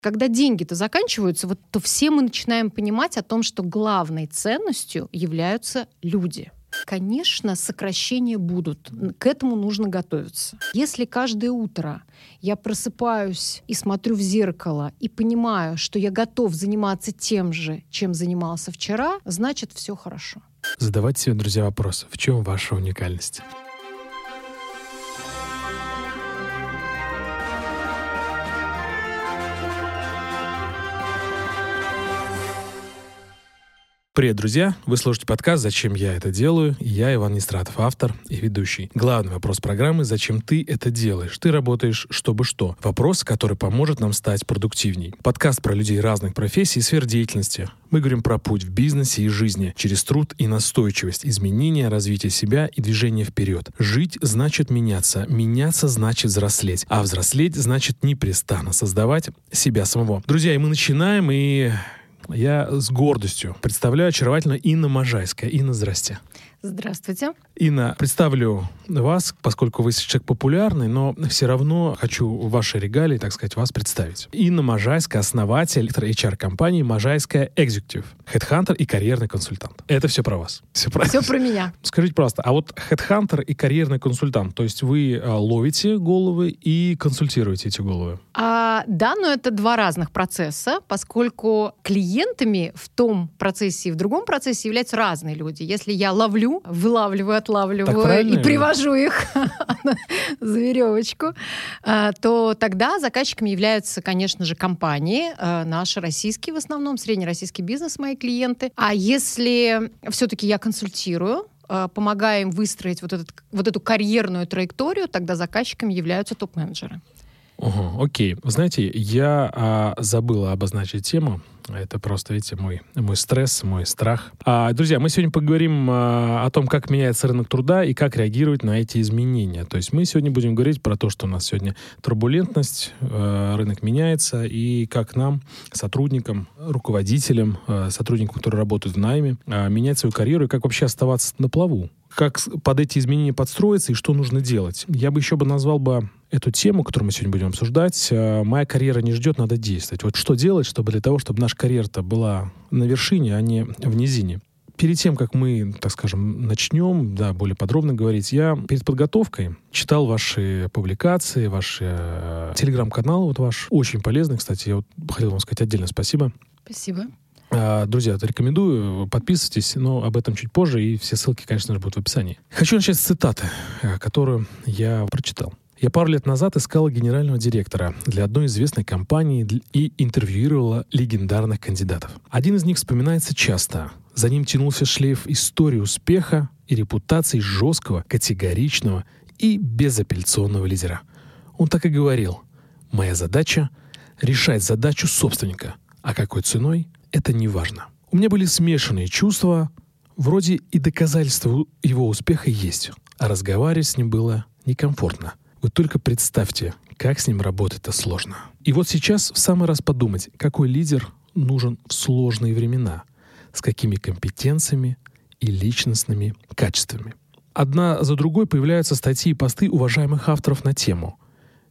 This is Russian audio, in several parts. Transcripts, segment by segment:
Когда деньги-то заканчиваются, вот, то все мы начинаем понимать о том, что главной ценностью являются люди. Конечно, сокращения будут. К этому нужно готовиться. Если каждое утро я просыпаюсь и смотрю в зеркало и понимаю, что я готов заниматься тем же, чем занимался вчера, значит, все хорошо. Задавайте себе, друзья, вопрос. В чем ваша уникальность? Привет, друзья! Вы слушаете подкаст «Зачем я это делаю?» Я Иван Нестратов, автор и ведущий. Главный вопрос программы «Зачем ты это делаешь?» Ты работаешь, чтобы что? Вопрос, который поможет нам стать продуктивней. Подкаст про людей разных профессий и сфер деятельности. Мы говорим про путь в бизнесе и жизни, через труд и настойчивость, изменения, развитие себя и движение вперед. Жить значит меняться, меняться значит взрослеть, а взрослеть значит непрестанно создавать себя самого. Друзья, и мы начинаем, и я с гордостью представляю очаровательную Инна Можайская. Инна, здрасте. Здравствуйте. Инна, представлю вас, поскольку вы человек популярный, но все равно хочу ваши регалии, так сказать, вас представить. Инна Можайская, основатель HR-компании Можайская Executive, Headhunter и карьерный консультант. Это все про вас. Все про, все про меня. Скажите просто, а вот Headhunter и карьерный консультант, то есть вы а, ловите головы и консультируете эти головы? А, да, но это два разных процесса, поскольку клиентами в том процессе и в другом процессе являются разные люди. Если я ловлю ловлю, вылавливаю, отлавливаю и привожу их за веревочку, а, то тогда заказчиками являются, конечно же, компании, а, наши российские в основном, среднероссийский бизнес, мои клиенты. А если все-таки я консультирую, а, помогая им выстроить вот, этот, вот эту карьерную траекторию, тогда заказчиками являются топ-менеджеры. Угу, окей. Знаете, я а, забыла обозначить тему. Это просто, видите, мой, мой стресс, мой страх. А, друзья, мы сегодня поговорим а, о том, как меняется рынок труда и как реагировать на эти изменения. То есть мы сегодня будем говорить про то, что у нас сегодня турбулентность, а, рынок меняется, и как нам, сотрудникам, руководителям, а, сотрудникам, которые работают в найме, а, менять свою карьеру и как вообще оставаться на плаву как под эти изменения подстроиться и что нужно делать. Я бы еще бы назвал бы эту тему, которую мы сегодня будем обсуждать. Э, Моя карьера не ждет, надо действовать. Вот что делать, чтобы для того, чтобы наша карьера-то была на вершине, а не в низине. Перед тем, как мы, так скажем, начнем, да, более подробно говорить, я перед подготовкой читал ваши публикации, ваши э, телеграм-канал, вот ваш, очень полезный, кстати, я вот хотел вам сказать отдельно спасибо. Спасибо. А, друзья, рекомендую, подписывайтесь, но об этом чуть позже, и все ссылки, конечно же, будут в описании. Хочу начать с цитаты, э, которую я прочитал. Я пару лет назад искала генерального директора для одной известной компании и интервьюировала легендарных кандидатов. Один из них вспоминается часто. За ним тянулся шлейф истории успеха и репутации жесткого, категоричного и безапелляционного лидера. Он так и говорил. «Моя задача — решать задачу собственника. А какой ценой? Это не важно. У меня были смешанные чувства, вроде и доказательства его успеха есть, а разговаривать с ним было некомфортно. Вы только представьте, как с ним работать-то сложно. И вот сейчас в самый раз подумать, какой лидер нужен в сложные времена, с какими компетенциями и личностными качествами. Одна за другой появляются статьи и посты уважаемых авторов на тему –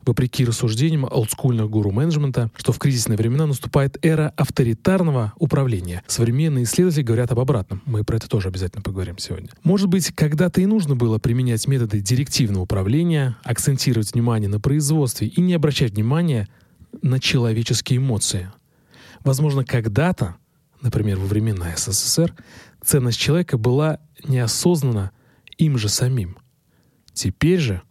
вопреки рассуждениям олдскульных гуру менеджмента, что в кризисные времена наступает эра авторитарного управления. Современные исследователи говорят об обратном. Мы про это тоже обязательно поговорим сегодня. Может быть, когда-то и нужно было применять методы директивного управления, акцентировать внимание на производстве и не обращать внимания на человеческие эмоции. Возможно, когда-то, например, во времена СССР, ценность человека была неосознанна им же самим. Теперь же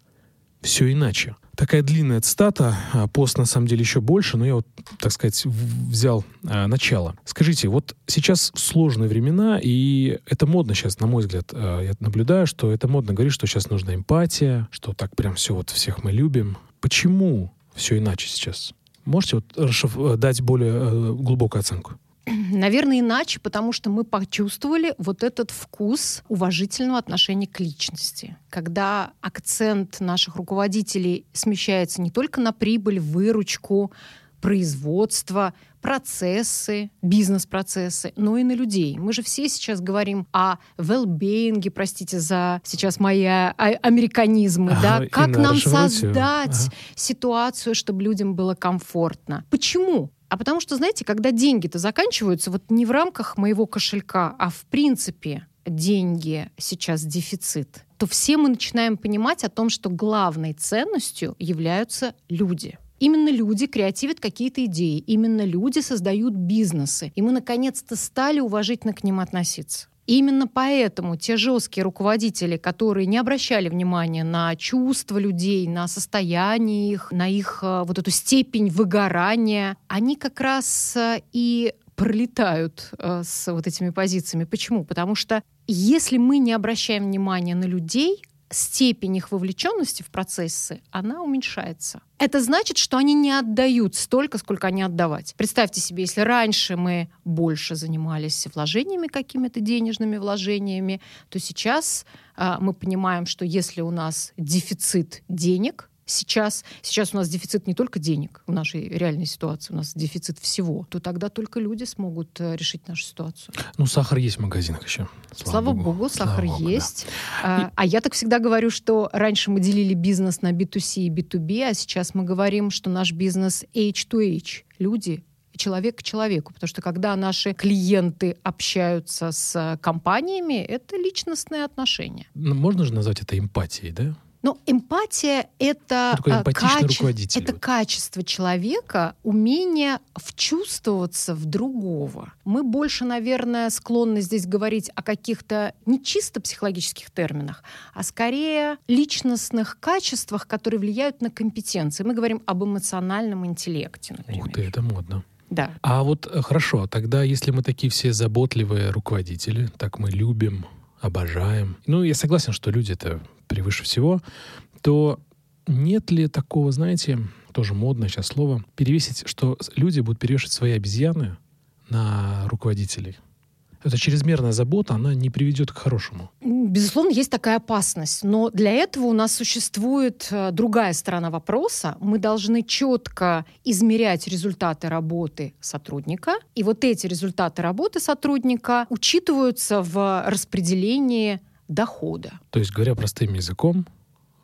все иначе такая длинная цитата, а пост на самом деле еще больше, но я вот, так сказать, взял а, начало. Скажите, вот сейчас сложные времена, и это модно сейчас, на мой взгляд, а, я наблюдаю, что это модно говорить, что сейчас нужна эмпатия, что так прям все вот всех мы любим. Почему все иначе сейчас? Можете вот дать более э, глубокую оценку? Наверное, иначе, потому что мы почувствовали вот этот вкус уважительного отношения к личности. Когда акцент наших руководителей смещается не только на прибыль, выручку, производство, процессы, бизнес-процессы, но и на людей. Мы же все сейчас говорим о well-being, простите за сейчас мои а, американизмы, ага, да, как нам создать ага. ситуацию, чтобы людям было комфортно. Почему? А потому что, знаете, когда деньги-то заканчиваются, вот не в рамках моего кошелька, а в принципе деньги сейчас дефицит, то все мы начинаем понимать о том, что главной ценностью являются люди. Именно люди креативят какие-то идеи, именно люди создают бизнесы, и мы наконец-то стали уважительно к ним относиться. Именно поэтому те жесткие руководители, которые не обращали внимания на чувства людей, на состояние их, на их э, вот эту степень выгорания, они как раз э, и пролетают э, с вот этими позициями. Почему? Потому что если мы не обращаем внимания на людей, степень их вовлеченности в процессы, она уменьшается. Это значит, что они не отдают столько, сколько они отдавать. Представьте себе, если раньше мы больше занимались вложениями какими-то денежными вложениями, то сейчас э, мы понимаем, что если у нас дефицит денег, сейчас, сейчас у нас дефицит не только денег в нашей реальной ситуации, у нас дефицит всего, то тогда только люди смогут э, решить нашу ситуацию. Ну, сахар есть в магазинах еще. Слава, Слава Богу, Богу сахар Слава есть. Да. А, а я так всегда говорю, что раньше мы делили бизнес на B2C и B2B, а сейчас мы говорим, что наш бизнес H2H. Люди человек к человеку, потому что когда наши клиенты общаются с компаниями, это личностные отношения. Ну, можно же назвать это эмпатией, да? Но эмпатия — это, э, каче... это качество человека, умение вчувствоваться в другого. Мы больше, наверное, склонны здесь говорить о каких-то не чисто психологических терминах, а скорее личностных качествах, которые влияют на компетенции. Мы говорим об эмоциональном интеллекте, например. Ух ты, это модно. Да. А вот э, хорошо, тогда если мы такие все заботливые руководители, так мы любим, обожаем. Ну, я согласен, что люди это превыше всего, то нет ли такого, знаете, тоже модное сейчас слово, перевесить, что люди будут перевешивать свои обезьяны на руководителей? эта чрезмерная забота, она не приведет к хорошему. Безусловно, есть такая опасность. Но для этого у нас существует э, другая сторона вопроса. Мы должны четко измерять результаты работы сотрудника. И вот эти результаты работы сотрудника учитываются в распределении дохода. То есть, говоря простым языком,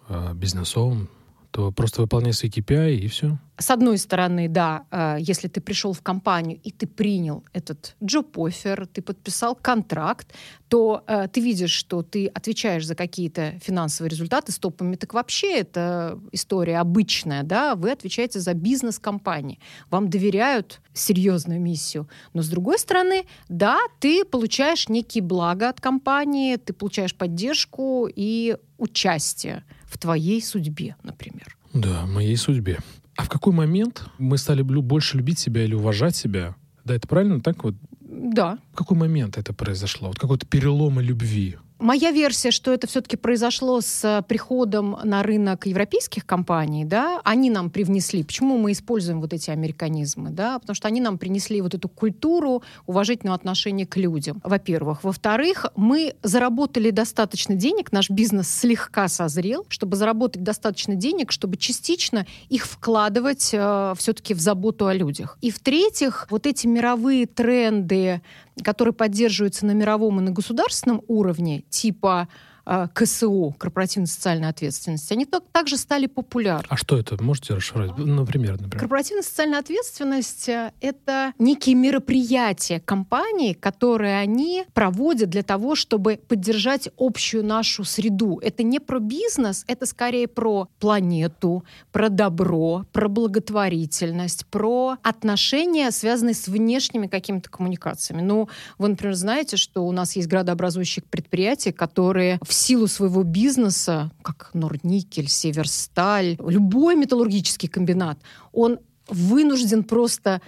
э, бизнесовым, то просто выполняй свои KPI и все. С одной стороны, да, э, если ты пришел в компанию и ты принял этот джоб-оффер, ты подписал контракт, то э, ты видишь, что ты отвечаешь за какие-то финансовые результаты с топами. Так вообще это история обычная, да, вы отвечаете за бизнес компании. Вам доверяют серьезную миссию. Но с другой стороны, да, ты получаешь некие блага от компании, ты получаешь поддержку и участие в твоей судьбе, например. Да, моей судьбе. А в какой момент мы стали больше любить себя или уважать себя? Да, это правильно так вот? Да. В какой момент это произошло? Вот какой-то перелом любви? Моя версия, что это все-таки произошло с э, приходом на рынок европейских компаний, да, они нам привнесли. Почему мы используем вот эти американизмы, да? Потому что они нам принесли вот эту культуру уважительного отношения к людям, во-первых. Во-вторых, мы заработали достаточно денег, наш бизнес слегка созрел, чтобы заработать достаточно денег, чтобы частично их вкладывать э, все-таки в заботу о людях. И в-третьих, вот эти мировые тренды которые поддерживаются на мировом и на государственном уровне, типа КСО, корпоративной социальной ответственности, они так, также стали популярны. А что это? Можете расшифровать? Например, например. Корпоративная социальная ответственность э, — это некие мероприятия компании, которые они проводят для того, чтобы поддержать общую нашу среду. Это не про бизнес, это скорее про планету, про добро, про благотворительность, про отношения, связанные с внешними какими-то коммуникациями. Ну, вы, например, знаете, что у нас есть градообразующие предприятия, которые в силу своего бизнеса, как Норникель, Северсталь, любой металлургический комбинат, он вынужден просто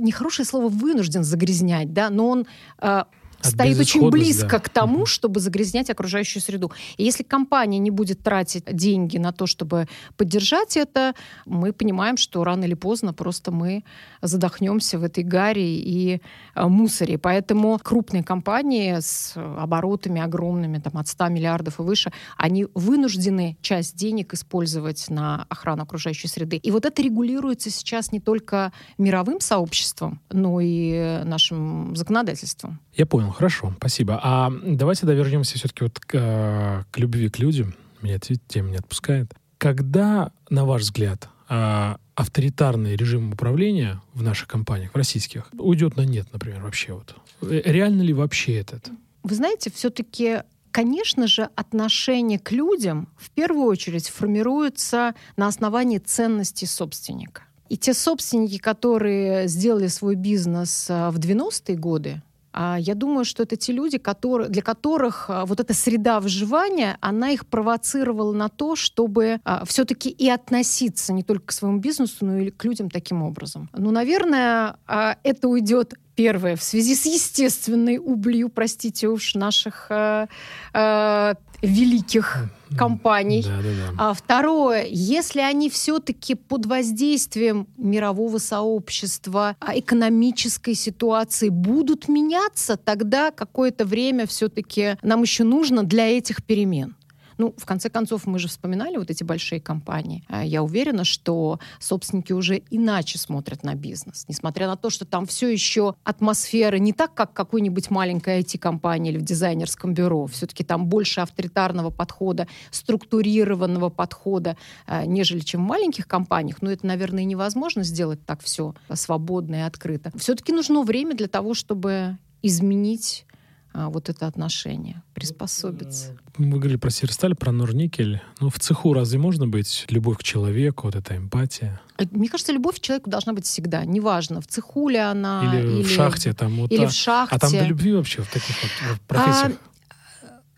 нехорошее слово вынужден загрязнять, да, но он э, стоит очень близко да. к тому, чтобы загрязнять окружающую среду. И если компания не будет тратить деньги на то, чтобы поддержать это, мы понимаем, что рано или поздно просто мы задохнемся в этой гаре и э, мусоре. Поэтому крупные компании с оборотами огромными, там, от 100 миллиардов и выше, они вынуждены часть денег использовать на охрану окружающей среды. И вот это регулируется сейчас не только мировым сообществом, но и нашим законодательством. Я понял, хорошо, спасибо. А давайте довернемся все-таки вот к, э, к любви к людям. Меня эта тема не отпускает. Когда, на ваш взгляд, а, авторитарный режим управления в наших компаниях, в российских, уйдет на нет, например, вообще вот? Э, реально ли вообще это? Вы знаете, все-таки Конечно же, отношение к людям в первую очередь формируется на основании ценностей собственника. И те собственники, которые сделали свой бизнес э, в 90-е годы, я думаю, что это те люди, которые, для которых а, вот эта среда выживания, она их провоцировала на то, чтобы а, все-таки и относиться не только к своему бизнесу, но и к людям таким образом. Ну, наверное, а, это уйдет Первое, в связи с естественной убылью, простите уж, наших э, э, великих компаний. Да, да, да. А второе, если они все-таки под воздействием мирового сообщества, а, экономической ситуации будут меняться, тогда какое-то время все-таки нам еще нужно для этих перемен. Ну, в конце концов, мы же вспоминали вот эти большие компании. А я уверена, что собственники уже иначе смотрят на бизнес, несмотря на то, что там все еще атмосфера не так, как какой-нибудь маленькой IT-компании или в дизайнерском бюро. Все-таки там больше авторитарного подхода, структурированного подхода, а, нежели чем в маленьких компаниях. Но это, наверное, невозможно сделать так все свободно и открыто. Все-таки нужно время для того, чтобы изменить вот это отношение, приспособиться. Мы говорили про Сирсталь, про Норникель. Ну, в цеху разве можно быть любовь к человеку, вот эта эмпатия? Э, мне кажется, любовь к человеку должна быть всегда. Неважно, в цеху ли она. Или, или в шахте. Там, вот или та... в шахте. А там до любви вообще в таких вот профессиях?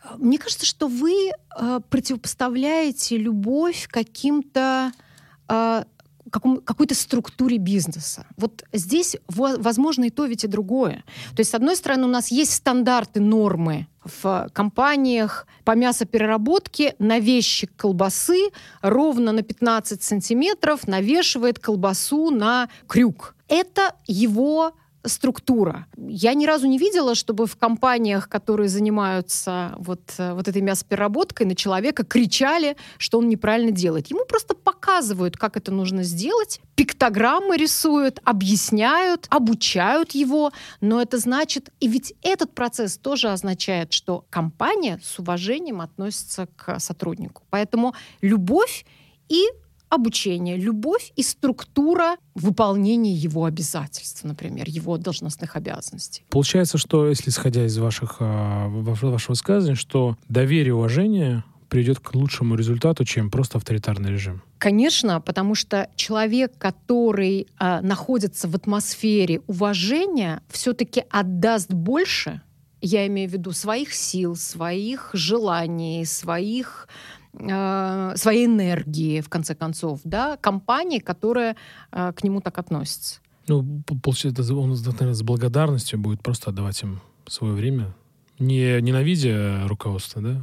А, мне кажется, что вы э, противопоставляете любовь каким-то э, каком, какой-то структуре бизнеса. Вот здесь возможно и то, ведь и другое. То есть, с одной стороны, у нас есть стандарты, нормы в компаниях по мясопереработке навещик колбасы ровно на 15 сантиметров навешивает колбасу на крюк. Это его структура. Я ни разу не видела, чтобы в компаниях, которые занимаются вот, э, вот этой мясопереработкой, на человека кричали, что он неправильно делает. Ему просто показывают, как это нужно сделать, пиктограммы рисуют, объясняют, обучают его, но это значит... И ведь этот процесс тоже означает, что компания с уважением относится к сотруднику. Поэтому любовь и обучение, любовь и структура выполнения его обязательств, например, его должностных обязанностей. Получается, что если исходя из ваших, а, вашего высказывания, что доверие и уважение приведет к лучшему результату, чем просто авторитарный режим? Конечно, потому что человек, который э, находится в атмосфере уважения, все-таки отдаст больше, я имею в виду своих сил, своих желаний, своих э, своей энергии, в конце концов, да, компании, которая э, к нему так относится. Ну, получается, он, наверное, с благодарностью будет просто отдавать им свое время, не ненавидя руководство, да?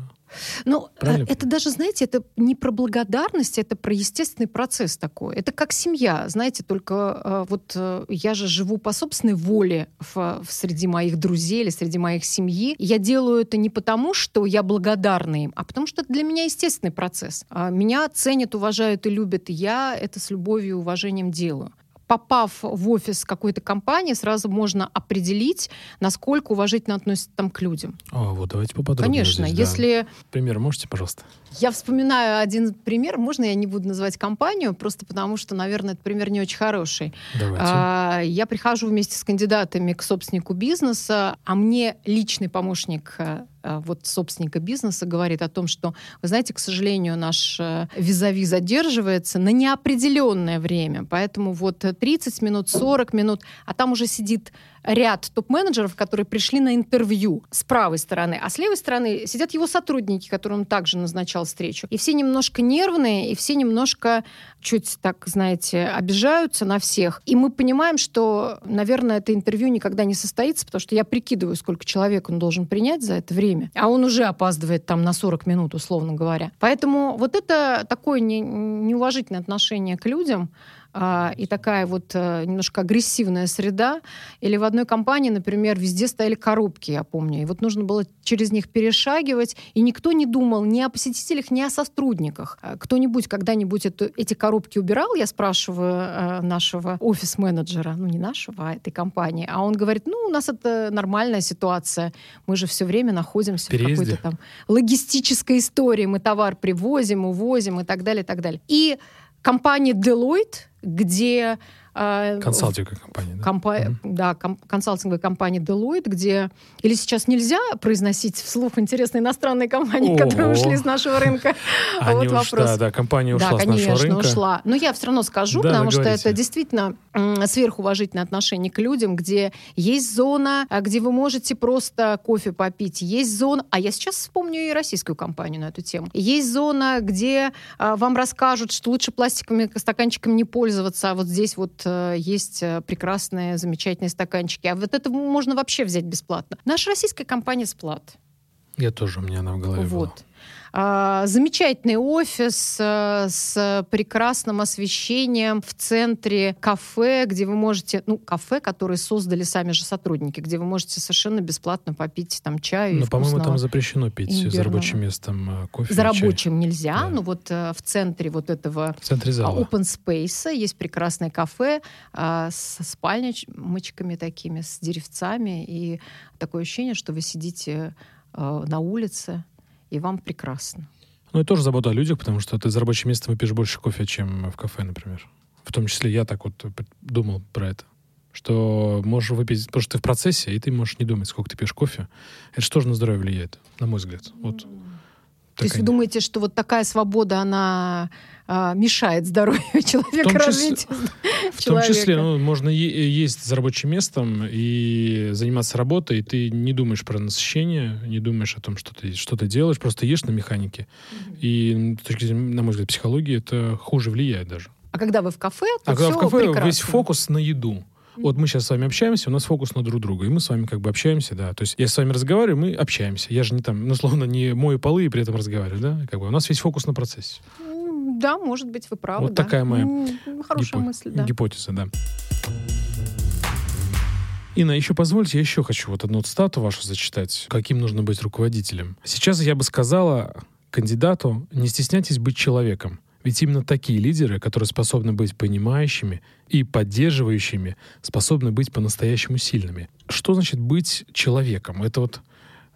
Ну, э, Правильно? это даже, знаете, это не про благодарность, это про естественный процесс такой. Это как семья, знаете, только э, вот э, я же живу по собственной воле в, в среди моих друзей или среди моих семьи. Я делаю это не потому, что я благодарна им, а потому что это для меня естественный процесс. А меня ценят, уважают и любят, и я это с любовью и уважением делаю попав в офис какой-то компании, сразу можно определить, насколько уважительно относятся там к людям. О, вот давайте поподробнее. Конечно, здесь, если... Да. Пример можете, пожалуйста? Я вспоминаю один пример. Можно я не буду называть компанию, просто потому что, наверное, этот пример не очень хороший. Давайте. А, я прихожу вместе с кандидатами к собственнику бизнеса, а мне личный помощник Э, вот собственника бизнеса говорит о том, что, вы знаете, к сожалению, наш э, визави задерживается на неопределенное время, поэтому вот 30 минут, 40 минут, а там уже сидит ряд топ-менеджеров, которые пришли на интервью с правой стороны, а с левой стороны сидят его сотрудники, которым также назначал встречу. И все немножко нервные, и все немножко чуть так, знаете, обижаются на всех. И мы понимаем, что, наверное, это интервью никогда не состоится, потому что я прикидываю, сколько человек он должен принять за это время. А он уже опаздывает там на 40 минут, условно говоря. Поэтому вот это такое не, неуважительное отношение к людям, а, и такая вот а, немножко агрессивная среда. Или в одной компании, например, везде стояли коробки, я помню. И вот нужно было через них перешагивать, и никто не думал ни о посетителях, ни о сотрудниках. А кто-нибудь когда-нибудь эту, эти коробки убирал, я спрашиваю а, нашего офис-менеджера, ну не нашего, а этой компании, а он говорит, ну у нас это нормальная ситуация, мы же все время находимся Переезде. в какой-то там логистической истории, мы товар привозим, увозим и так далее, и так далее. И компания Deloitte, где Консалтинговая компания, да? Компа... Mm-hmm. Да, ком- консалтинговая компания Deloitte, где... Или сейчас нельзя произносить вслух интересные иностранные компании, О-о-о. которые ушли с нашего рынка? Они вот вопрос. Да, да, компания ушла да, с конечно, нашего рынка. ушла. Но я все равно скажу, да, потому что это действительно сверхуважительное отношение к людям, где есть зона, а, где вы можете просто кофе попить, есть зона, а я сейчас вспомню и российскую компанию на эту тему. Есть зона, где а, вам расскажут, что лучше пластиковыми стаканчиками не пользоваться, а вот здесь вот есть э, прекрасные, замечательные стаканчики. А вот это можно вообще взять бесплатно. Наша российская компания «Сплат». Я тоже, у меня она в голове вот. была. А, замечательный офис э, с прекрасным освещением в центре кафе, где вы можете, ну, кафе, которые создали сами же сотрудники, где вы можете совершенно бесплатно попить там чаю. Но, по-моему, там запрещено пить имбирного. за рабочим местом э, кофе. За рабочим чай. нельзя, да. но вот э, в центре вот этого в центре зала. open space есть прекрасное кафе со спальничками такими, с деревцами, и такое ощущение, что вы сидите на улице, и вам прекрасно. Ну, и тоже забота о людях, потому что ты за рабочим местом выпьешь больше кофе, чем в кафе, например. В том числе я так вот думал про это. Что можешь выпить, потому что ты в процессе, и ты можешь не думать, сколько ты пьешь кофе. Это же тоже на здоровье влияет, на мой взгляд. Вот. То есть вы думаете, что вот такая свобода, она а, мешает здоровью человека, в развитию В том числе, ну, можно есть за рабочим местом и заниматься работой, и ты не думаешь про насыщение, не думаешь о том, что ты что то делаешь, просто ешь на механике. Mm-hmm. И с точки зрения, на мой взгляд, психологии это хуже влияет даже. А когда вы в кафе, то А когда в кафе прекрасно. весь фокус на еду. Вот мы сейчас с вами общаемся, у нас фокус на друг друга, и мы с вами как бы общаемся, да. То есть я с вами разговариваю, мы общаемся. Я же не там, ну, словно не мою полы и при этом разговариваю, да. Как бы у нас весь фокус на процессе. Да, может быть, вы правы. Вот да. такая моя хорошая гипо- мысль, да. гипотеза, да. Инна, еще позвольте, я еще хочу вот одну цитату вашу зачитать. Каким нужно быть руководителем? Сейчас я бы сказала кандидату, не стесняйтесь быть человеком. Ведь именно такие лидеры, которые способны быть понимающими и поддерживающими, способны быть по-настоящему сильными. Что значит быть человеком? Это вот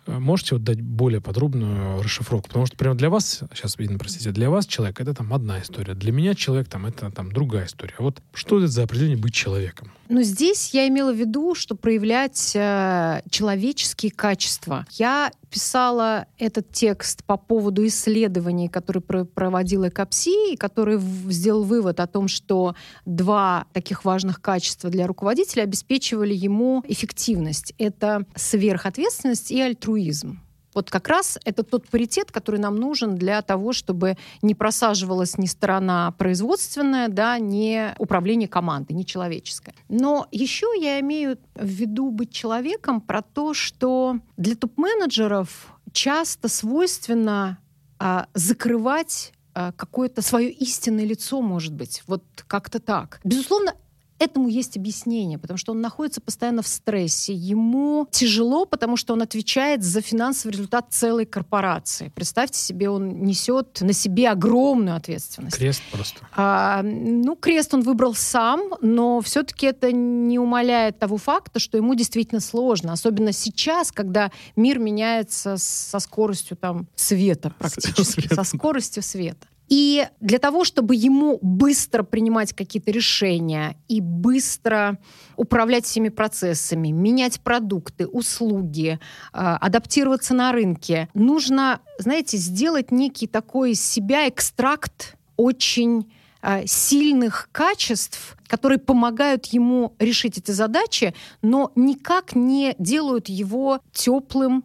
э, Можете вот дать более подробную расшифровку? Потому что прямо для вас, сейчас простите, для вас человек это там одна история, для меня человек там это там другая история. Вот что это за определение быть человеком? Но здесь я имела в виду, что проявлять э, человеческие качества. Я писала этот текст по поводу исследований, которые проводила КАПСИ, и который сделал вывод о том, что два таких важных качества для руководителя обеспечивали ему эффективность. Это сверхответственность и альтруизм. Вот как раз это тот паритет, который нам нужен для того, чтобы не просаживалась ни сторона производственная, да, ни управление командой, ни человеческое. Но еще я имею в виду быть человеком про то, что для топ-менеджеров часто свойственно а, закрывать а, какое-то свое истинное лицо, может быть, вот как-то так. Безусловно, Этому есть объяснение, потому что он находится постоянно в стрессе. Ему тяжело, потому что он отвечает за финансовый результат целой корпорации. Представьте себе, он несет на себе огромную ответственность. Крест просто. А, ну, крест он выбрал сам, но все-таки это не умаляет того факта, что ему действительно сложно. Особенно сейчас, когда мир меняется со скоростью там, света практически. Со скоростью света. И для того, чтобы ему быстро принимать какие-то решения и быстро управлять всеми процессами, менять продукты, услуги, а, адаптироваться на рынке, нужно, знаете, сделать некий такой себя экстракт очень а, сильных качеств, которые помогают ему решить эти задачи, но никак не делают его теплым,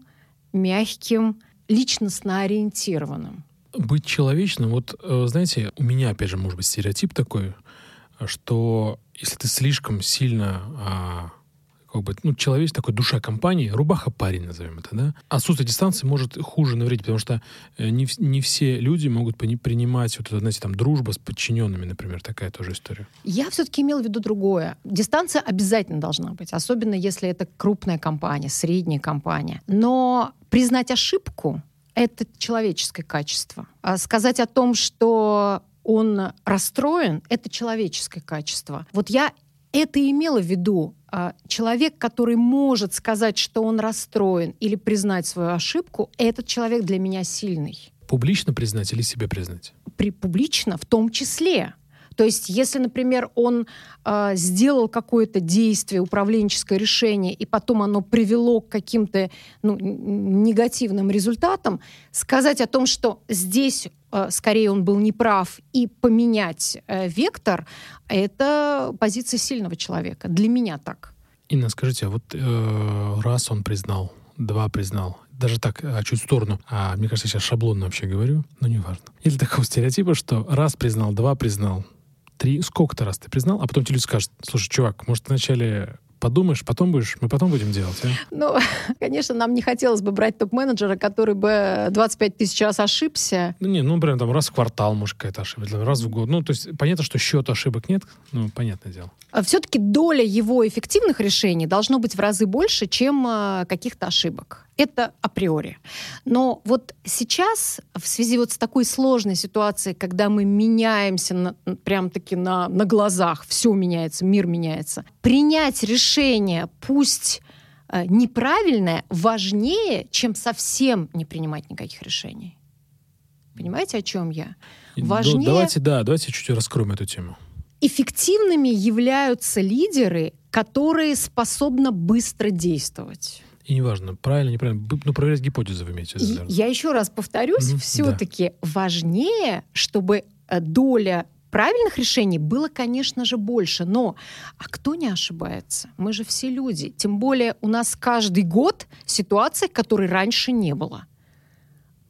мягким, личностно ориентированным быть человечным, вот, э, знаете, у меня, опять же, может быть, стереотип такой, что если ты слишком сильно а, как бы, ну, человек такой душа компании, рубаха парень, назовем это, да, отсутствие дистанции может хуже навредить, потому что э, не, не все люди могут принимать вот это, знаете, там, дружба с подчиненными, например, такая тоже история. Я все-таки имела в виду другое. Дистанция обязательно должна быть, особенно если это крупная компания, средняя компания. Но признать ошибку это человеческое качество. А сказать о том, что он расстроен, это человеческое качество. Вот я это имела в виду. А человек, который может сказать, что он расстроен или признать свою ошибку, этот человек для меня сильный. Публично признать или себе признать? При, публично в том числе. То есть, если, например, он э, сделал какое-то действие, управленческое решение, и потом оно привело к каким-то ну, негативным результатам, сказать о том, что здесь э, скорее он был неправ, и поменять э, вектор, это позиция сильного человека. Для меня так. Инна, скажите, а вот э, раз он признал, два признал, даже так, а, чуть в сторону, а, мне кажется, сейчас шаблонно вообще говорю, но неважно. Или такого стереотипа, что раз признал, два признал, три, сколько-то раз ты признал, а потом тебе люди скажут, слушай, чувак, может, вначале подумаешь, потом будешь, мы потом будем делать, а? Ну, конечно, нам не хотелось бы брать топ-менеджера, который бы 25 тысяч раз ошибся. Ну, не, ну, например, там раз в квартал, может, какая-то ошибка, раз в год. Ну, то есть понятно, что счет ошибок нет, ну, понятное дело. А все-таки доля его эффективных решений должно быть в разы больше, чем а, каких-то ошибок. Это априори. Но вот сейчас, в связи вот с такой сложной ситуацией, когда мы меняемся на, прям-таки на, на глазах, все меняется, мир меняется, принять решение, пусть э, неправильное, важнее, чем совсем не принимать никаких решений. Понимаете, о чем я? Важнее... Давайте, да, давайте чуть-чуть раскроем эту тему. Эффективными являются лидеры, которые способны быстро действовать. И неважно, правильно, неправильно, ну, проверять гипотезы вы имеете виду. Я еще раз повторюсь, mm-hmm, все-таки да. важнее, чтобы э, доля правильных решений было, конечно же, больше. Но а кто не ошибается? Мы же все люди. Тем более у нас каждый год ситуация, которой раньше не было.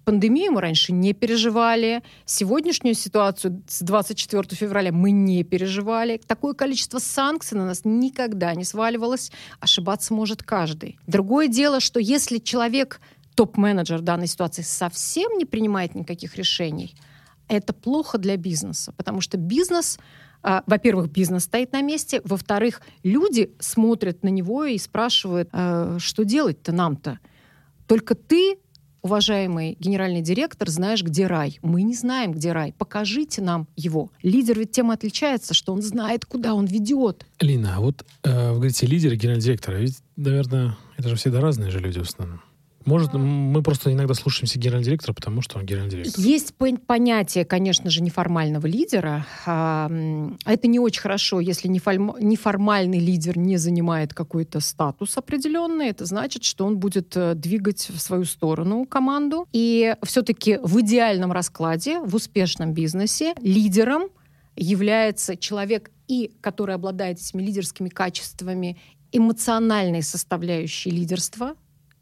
Пандемию мы раньше не переживали. Сегодняшнюю ситуацию с 24 февраля мы не переживали. Такое количество санкций на нас никогда не сваливалось. Ошибаться может каждый. Другое дело, что если человек, топ-менеджер в данной ситуации, совсем не принимает никаких решений, это плохо для бизнеса, потому что бизнес а, во-первых, бизнес стоит на месте, во-вторых, люди смотрят на него и спрашивают, а, что делать-то нам-то. Только ты уважаемый генеральный директор, знаешь, где рай. Мы не знаем, где рай. Покажите нам его. Лидер ведь тем отличается, что он знает, куда он ведет. Лина, а вот э, вы говорите лидер и генеральный директор. А ведь, наверное, это же всегда разные же люди в основном. Может, мы просто иногда слушаемся генерального директора, потому что он генеральный директор. Есть понятие, конечно же, неформального лидера. А, это не очень хорошо, если неформальный лидер не занимает какой-то статус определенный. Это значит, что он будет э, двигать в свою сторону команду. И все-таки в идеальном раскладе, в успешном бизнесе лидером является человек, и который обладает этими лидерскими качествами, эмоциональной составляющей лидерства,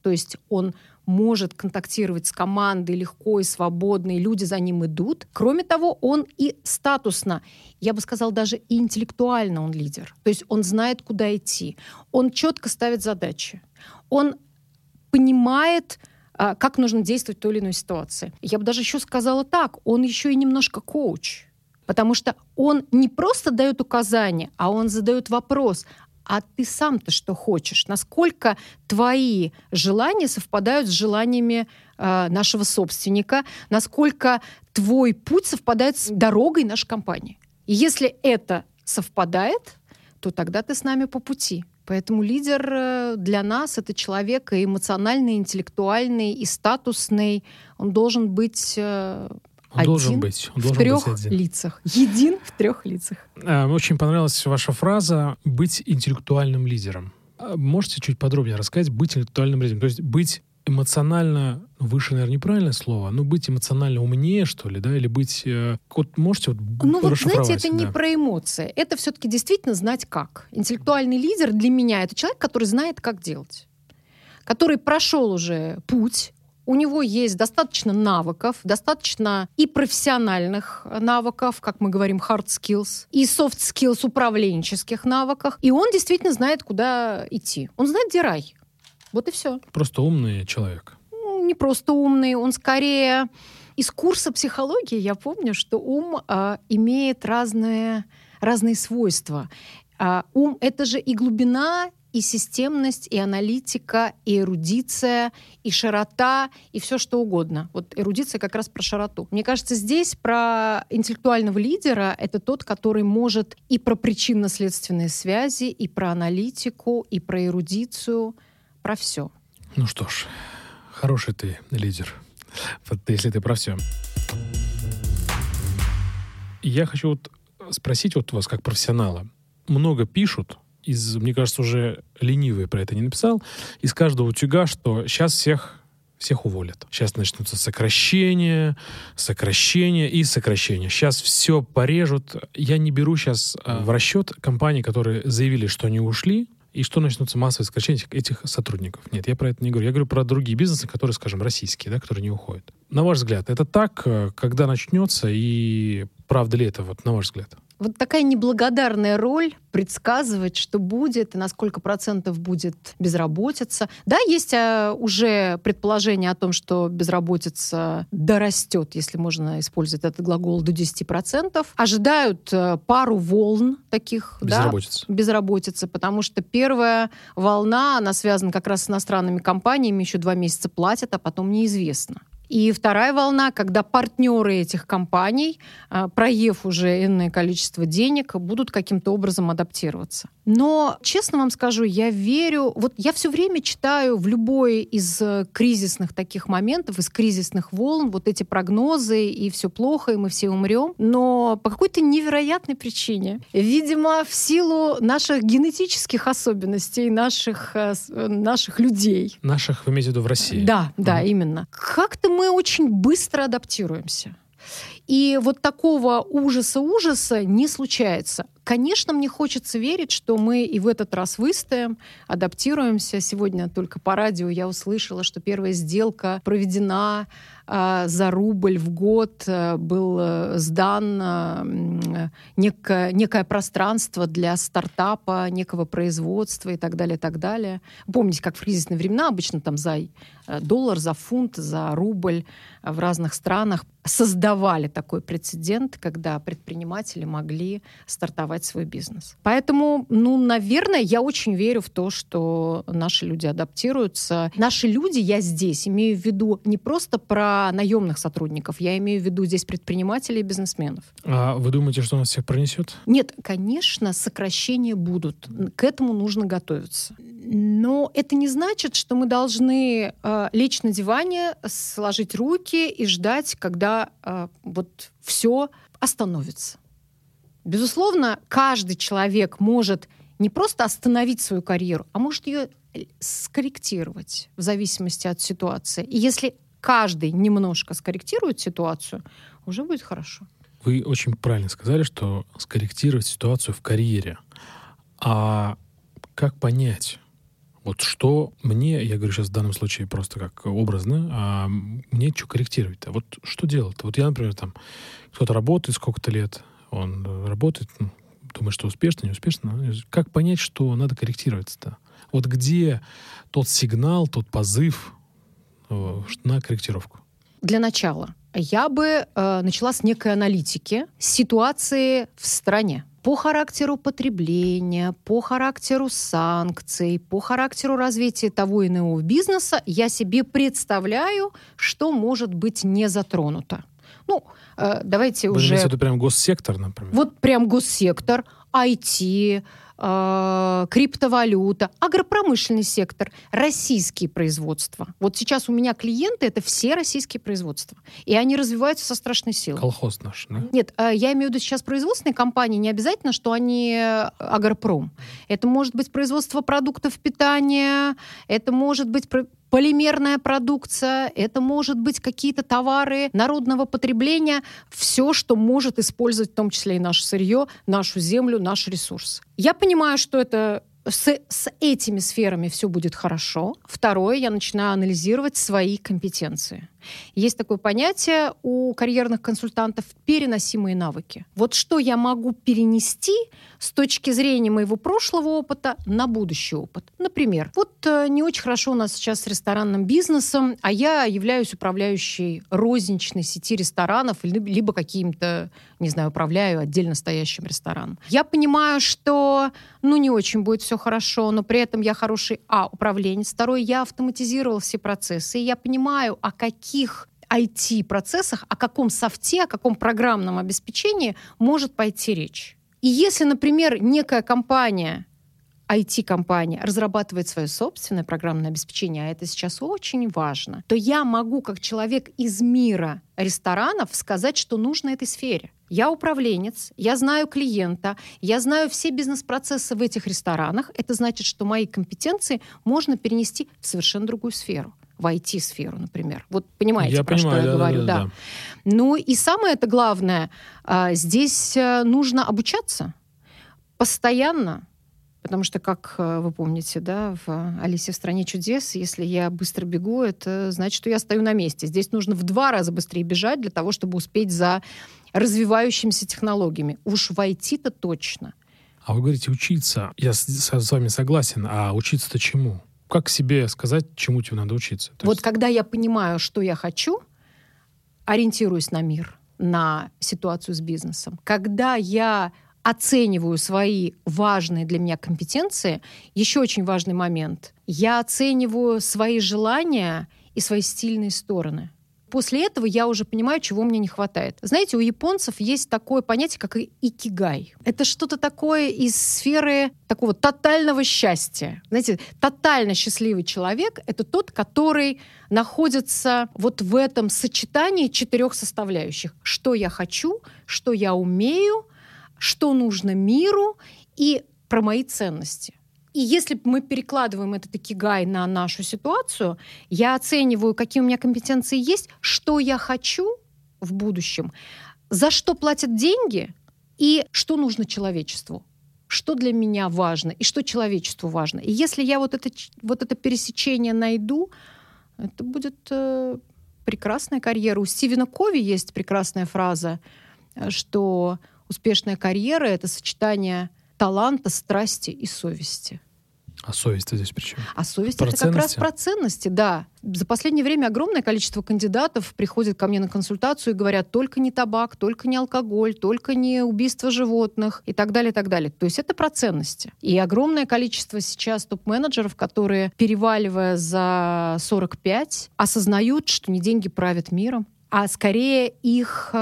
то есть он может контактировать с командой легко и свободно, и люди за ним идут. Кроме того, он и статусно, я бы сказал, даже и интеллектуально он лидер. То есть он знает, куда идти. Он четко ставит задачи. Он понимает, а, как нужно действовать в той или иной ситуации. Я бы даже еще сказала так, он еще и немножко коуч. Потому что он не просто дает указания, а он задает вопрос, а ты сам-то что хочешь? Насколько твои желания совпадают с желаниями э, нашего собственника? Насколько твой путь совпадает с дорогой нашей компании? И если это совпадает, то тогда ты с нами по пути. Поэтому лидер э, для нас это человек и эмоциональный, и интеллектуальный, и статусный. Он должен быть э, он один должен быть. Он должен в трех быть один. лицах. Един в трех лицах. А, очень понравилась ваша фраза «быть интеллектуальным лидером». А, можете чуть подробнее рассказать «быть интеллектуальным лидером»? То есть быть эмоционально выше, наверное, неправильное слово, но быть эмоционально умнее, что ли, да, или быть... Э, вот можете вот Ну вот, знаете, это да. не про эмоции. Это все-таки действительно знать как. Интеллектуальный лидер для меня — это человек, который знает, как делать который прошел уже путь, у него есть достаточно навыков, достаточно и профессиональных навыков, как мы говорим, hard skills, и soft skills управленческих навыков. И он действительно знает, куда идти. Он знает, где рай. Вот и все. Просто умный человек. Ну, не просто умный, он скорее из курса психологии я помню, что ум э, имеет разные, разные свойства. Э, ум — это же и глубина, и системность, и аналитика, и эрудиция, и широта, и все что угодно. Вот эрудиция как раз про широту. Мне кажется, здесь про интеллектуального лидера это тот, который может и про причинно-следственные связи, и про аналитику, и про эрудицию, про все. Ну что ж, хороший ты лидер, если ты про все. Я хочу вот спросить вот вас как профессионала. Много пишут, из, мне кажется, уже ленивый про это не написал, из каждого утюга, что сейчас всех всех уволят. Сейчас начнутся сокращения, сокращения и сокращения. Сейчас все порежут. Я не беру сейчас а, в расчет компании, которые заявили, что они ушли, и что начнутся массовые сокращения этих сотрудников. Нет, я про это не говорю. Я говорю про другие бизнесы, которые, скажем, российские, да, которые не уходят. На ваш взгляд, это так, э, когда начнется, и правда ли это, вот, на ваш взгляд? Вот такая неблагодарная роль предсказывать, что будет и на сколько процентов будет безработица. Да, есть а, уже предположение о том, что безработица дорастет, если можно использовать этот глагол, до 10%. Ожидают а, пару волн таких безработицы. Да, безработицы, потому что первая волна, она связана как раз с иностранными компаниями, еще два месяца платят, а потом неизвестно. И вторая волна, когда партнеры этих компаний, а, проев уже энное количество денег, будут каким-то образом адаптироваться. Но, честно вам скажу, я верю, вот я все время читаю в любой из э, кризисных таких моментов, из кризисных волн, вот эти прогнозы, и все плохо, и мы все умрем. Но по какой-то невероятной причине, видимо, в силу наших генетических особенностей, наших, э, э, наших людей. Наших, вы имеете в виду в России? Да, да, mm именно. Как-то мы очень быстро адаптируемся. И вот такого ужаса-ужаса не случается. Конечно, мне хочется верить, что мы и в этот раз выстоим, адаптируемся. Сегодня только по радио я услышала, что первая сделка проведена за рубль в год, э, был э, сдан э, некое, некое пространство для стартапа, некого производства и так далее, и так далее. Помните, как в кризисные времена обычно там за доллар, за фунт, за рубль в разных странах создавали такой прецедент, когда предприниматели могли стартовать свой бизнес. Поэтому, ну, наверное, я очень верю в то, что наши люди адаптируются. Наши люди, я здесь имею в виду не просто про наемных сотрудников, я имею в виду здесь предпринимателей и бизнесменов. А вы думаете, что нас всех пронесет? Нет, конечно, сокращения будут. К этому нужно готовиться. Но это не значит, что мы должны э, лечь на диване, сложить руки и ждать, когда э, вот все остановится. Безусловно, каждый человек может не просто остановить свою карьеру, а может ее э, скорректировать в зависимости от ситуации. И если каждый немножко скорректирует ситуацию, уже будет хорошо. Вы очень правильно сказали, что скорректировать ситуацию в карьере. А как понять, вот что мне, я говорю сейчас в данном случае просто как образно, а мне что корректировать-то? Вот что делать Вот я, например, там, кто-то работает сколько-то лет, он работает, ну, думает, что успешно, не успешно. Как понять, что надо корректироваться-то? Вот где тот сигнал, тот позыв на корректировку? Для начала я бы э, начала с некой аналитики ситуации в стране по характеру потребления, по характеру санкций, по характеру развития того иного бизнеса я себе представляю, что может быть не затронуто. Ну, э, давайте Вы уже... Это прям госсектор, например? Вот прям госсектор, IT, э, криптовалюта, агропромышленный сектор, российские производства. Вот сейчас у меня клиенты это все российские производства. И они развиваются со страшной силой. Колхоз наш, да? Нет, э, я имею в виду сейчас производственные компании, не обязательно, что они э, агропром. Это может быть производство продуктов питания, это может быть полимерная продукция, это может быть какие-то товары народного потребления, все, что может использовать в том числе и наше сырье, нашу землю, наш ресурс. Я понимаю, что это с, с этими сферами все будет хорошо. Второе, я начинаю анализировать свои компетенции. Есть такое понятие у карьерных консультантов переносимые навыки. Вот что я могу перенести с точки зрения моего прошлого опыта на будущий опыт. Например, вот э, не очень хорошо у нас сейчас с ресторанным бизнесом, а я являюсь управляющей розничной сети ресторанов, либо каким-то, не знаю, управляю отдельно стоящим рестораном. Я понимаю, что, ну, не очень будет все хорошо, но при этом я хороший, а, управленец, второй, я автоматизировал все процессы, и я понимаю, а каких IT-процессах, о каком софте, о каком программном обеспечении может пойти речь. И если, например, некая компания IT-компания разрабатывает свое собственное программное обеспечение, а это сейчас очень важно, то я могу как человек из мира ресторанов сказать, что нужно этой сфере. Я управленец, я знаю клиента, я знаю все бизнес-процессы в этих ресторанах. Это значит, что мои компетенции можно перенести в совершенно другую сферу в IT-сферу, например. Вот понимаете, я про понимаю, что я да, говорю, да, да. да. Ну и самое это главное, а, здесь э, нужно обучаться постоянно, Потому что, как э, вы помните, да, в «Алисе в стране чудес», если я быстро бегу, это значит, что я стою на месте. Здесь нужно в два раза быстрее бежать для того, чтобы успеть за развивающимися технологиями. Уж войти то точно. А вы говорите учиться. Я с, с вами согласен. А учиться-то чему? Как себе сказать, чему тебе надо учиться? То вот есть... когда я понимаю, что я хочу, ориентируюсь на мир, на ситуацию с бизнесом. Когда я оцениваю свои важные для меня компетенции, еще очень важный момент. Я оцениваю свои желания и свои стильные стороны. После этого я уже понимаю, чего мне не хватает. Знаете, у японцев есть такое понятие, как икигай. Это что-то такое из сферы такого тотального счастья. Знаете, тотально счастливый человек — это тот, который находится вот в этом сочетании четырех составляющих. Что я хочу, что я умею, что нужно миру и про мои ценности. И если мы перекладываем этот икигай на нашу ситуацию, я оцениваю, какие у меня компетенции есть, что я хочу в будущем, за что платят деньги и что нужно человечеству что для меня важно и что человечеству важно. И если я вот это, вот это пересечение найду, это будет э, прекрасная карьера. У Стивена Кови есть прекрасная фраза, э, что успешная карьера — это сочетание таланта, страсти и совести. А совесть здесь при чем? А совесть про это ценности? как раз про ценности, да. За последнее время огромное количество кандидатов приходит ко мне на консультацию и говорят, только не табак, только не алкоголь, только не убийство животных и так далее, и так далее. То есть это про ценности. И огромное количество сейчас топ-менеджеров, которые, переваливая за 45, осознают, что не деньги правят миром, а скорее их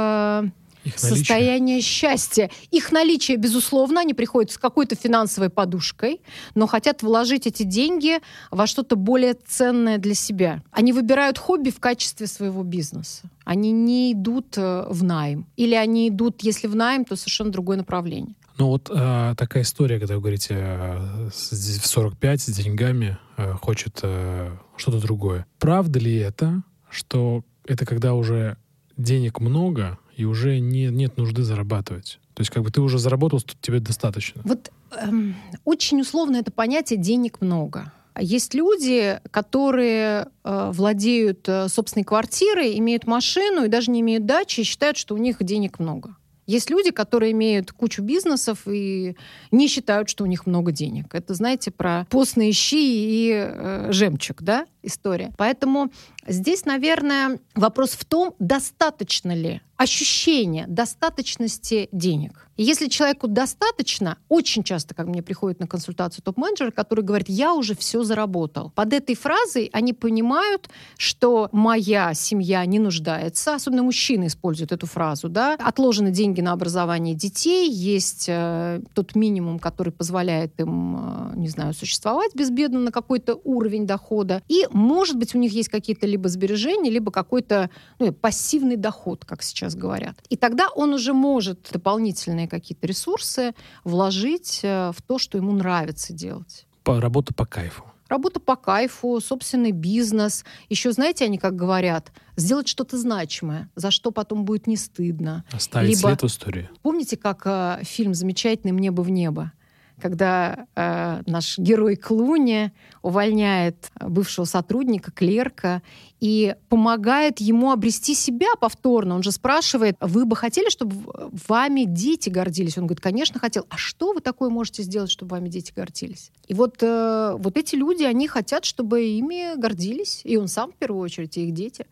их состояние счастья. Их наличие, безусловно, они приходят с какой-то финансовой подушкой, но хотят вложить эти деньги во что-то более ценное для себя. Они выбирают хобби в качестве своего бизнеса. Они не идут э, в найм. Или они идут, если в найм, то совершенно другое направление. Ну вот э, такая история, когда вы говорите э, в 45 с деньгами э, хочет э, что-то другое. Правда ли это, что это когда уже денег много, и уже не, нет нужды зарабатывать. То есть как бы ты уже заработал, тебе достаточно. Вот эм, очень условно это понятие «денег много». Есть люди, которые э, владеют э, собственной квартирой, имеют машину и даже не имеют дачи, и считают, что у них денег много. Есть люди, которые имеют кучу бизнесов и не считают, что у них много денег. Это, знаете, про постные щи и э, жемчуг, да, история. Поэтому здесь, наверное, вопрос в том, достаточно ли ощущение достаточности денег. И если человеку достаточно, очень часто, как мне приходит на консультацию топ-менеджер, который говорит, я уже все заработал. Под этой фразой они понимают, что моя семья не нуждается, особенно мужчины используют эту фразу, да, отложены деньги на образование детей, есть э, тот минимум, который позволяет им, э, не знаю, существовать безбедно на какой-то уровень дохода, и, может быть, у них есть какие-то либо сбережения, либо какой-то ну, пассивный доход, как сейчас говорят. И тогда он уже может дополнительные какие-то ресурсы вложить э, в то, что ему нравится делать. По, работа по кайфу. Работа по кайфу, собственный бизнес. Еще, знаете, они как говорят, сделать что-то значимое, за что потом будет не стыдно. Оставить Либо... след в истории. Помните, как э, фильм «Замечательный мне бы в небо»? Когда э, наш герой Клуни увольняет бывшего сотрудника, клерка, и помогает ему обрести себя повторно. Он же спрашивает, вы бы хотели, чтобы вами дети гордились? Он говорит, конечно, хотел. А что вы такое можете сделать, чтобы вами дети гордились? И вот, э, вот эти люди, они хотят, чтобы ими гордились. И он сам, в первую очередь, и их дети.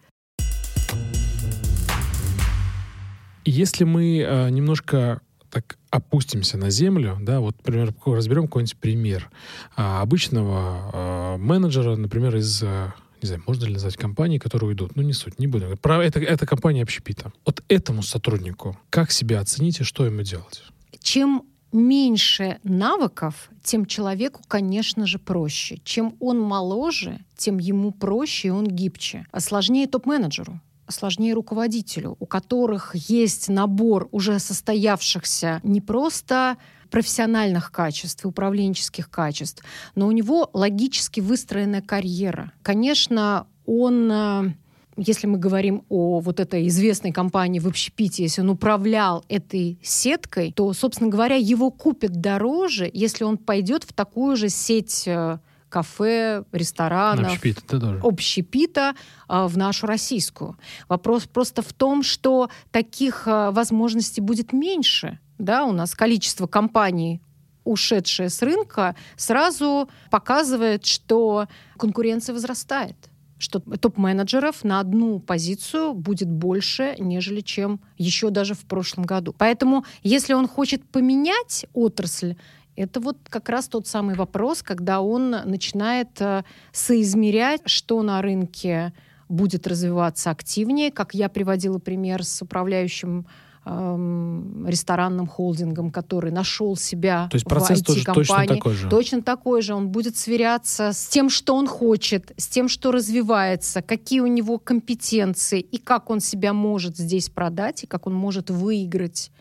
Если мы э, немножко так опустимся на землю, да, вот, например, разберем какой-нибудь пример а, обычного а, менеджера, например, из а, не знаю, можно ли назвать компании, которые уйдут, ну не суть, не буду. Про это, это компания общепита. Вот этому сотруднику как себя оцените, что ему делать? Чем меньше навыков, тем человеку, конечно же, проще. Чем он моложе, тем ему проще и он гибче. А сложнее топ-менеджеру сложнее руководителю, у которых есть набор уже состоявшихся не просто профессиональных качеств и управленческих качеств, но у него логически выстроенная карьера. Конечно, он э, если мы говорим о вот этой известной компании в общепите, если он управлял этой сеткой, то, собственно говоря, его купят дороже, если он пойдет в такую же сеть э, кафе, ресторанов, общепита, тоже. общепита э, в нашу российскую. Вопрос просто в том, что таких э, возможностей будет меньше. Да, у нас количество компаний ушедшие с рынка, сразу показывает, что конкуренция возрастает что топ-менеджеров на одну позицию будет больше, нежели чем еще даже в прошлом году. Поэтому, если он хочет поменять отрасль, это вот как раз тот самый вопрос, когда он начинает э, соизмерять, что на рынке будет развиваться активнее. Как я приводила пример с управляющим эм, ресторанным холдингом, который нашел себя То есть процесс в IT-компании. Точно такой же. Точно такой же. Он будет сверяться с тем, что он хочет, с тем, что развивается, какие у него компетенции и как он себя может здесь продать, и как он может выиграть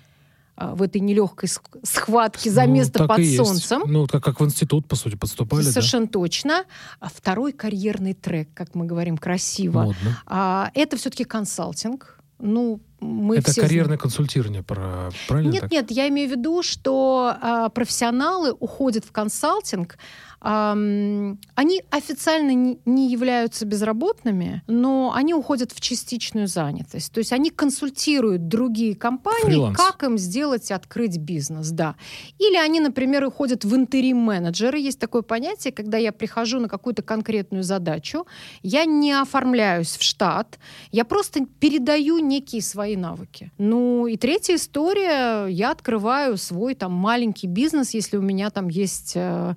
в этой нелегкой схватке за ну, место под солнцем. Есть. Ну, как, как в институт, по сути, подступали. Совершенно да? точно. А второй карьерный трек, как мы говорим красиво, Модно. А, это все-таки консалтинг. Ну, мы это все карьерное консультирование, правильно? Нет, так? нет, я имею в виду, что а, профессионалы уходят в консалтинг, они официально не являются безработными, но они уходят в частичную занятость. То есть они консультируют другие компании, Фриланс. как им сделать открыть бизнес, да. Или они, например, уходят в интерим-менеджеры. Есть такое понятие, когда я прихожу на какую-то конкретную задачу, я не оформляюсь в штат, я просто передаю некие свои навыки. Ну и третья история, я открываю свой там маленький бизнес, если у меня там есть э,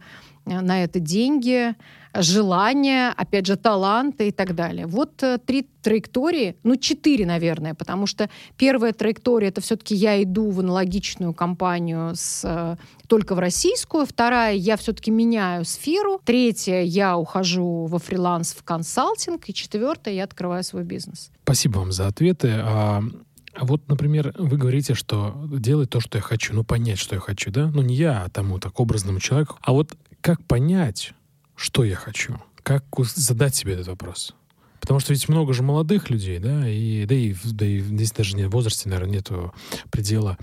на это деньги, желания, опять же, таланты и так далее. Вот э, три траектории, ну, четыре, наверное, потому что первая траектория — это все-таки я иду в аналогичную компанию с, э, только в российскую, вторая — я все-таки меняю сферу, третья — я ухожу во фриланс, в консалтинг, и четвертая — я открываю свой бизнес. Спасибо вам за ответы. А вот, например, вы говорите, что делать то, что я хочу, ну, понять, что я хочу, да? Ну, не я, а тому так образному человеку. А вот как понять, что я хочу? Как задать себе этот вопрос? Потому что ведь много же молодых людей, да, и да и, да и здесь даже не в возрасте, наверное, нету предела.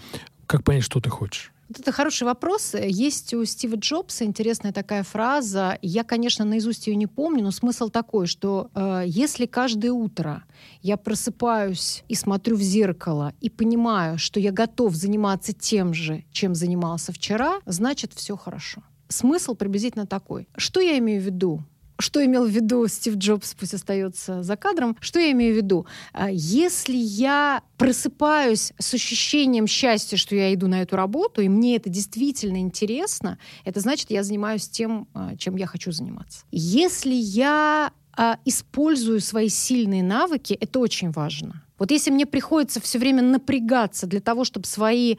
Как понять, что ты хочешь? Это хороший вопрос. Есть у Стива Джобса интересная такая фраза. Я, конечно, наизусть ее не помню, но смысл такой, что э, если каждое утро я просыпаюсь и смотрю в зеркало и понимаю, что я готов заниматься тем же, чем занимался вчера, значит, все хорошо смысл приблизительно такой. Что я имею в виду? Что имел в виду Стив Джобс, пусть остается за кадром. Что я имею в виду? А, если я просыпаюсь с ощущением счастья, что я иду на эту работу, и мне это действительно интересно, это значит, я занимаюсь тем, а, чем я хочу заниматься. Если я а, использую свои сильные навыки, это очень важно. Вот если мне приходится все время напрягаться для того, чтобы свои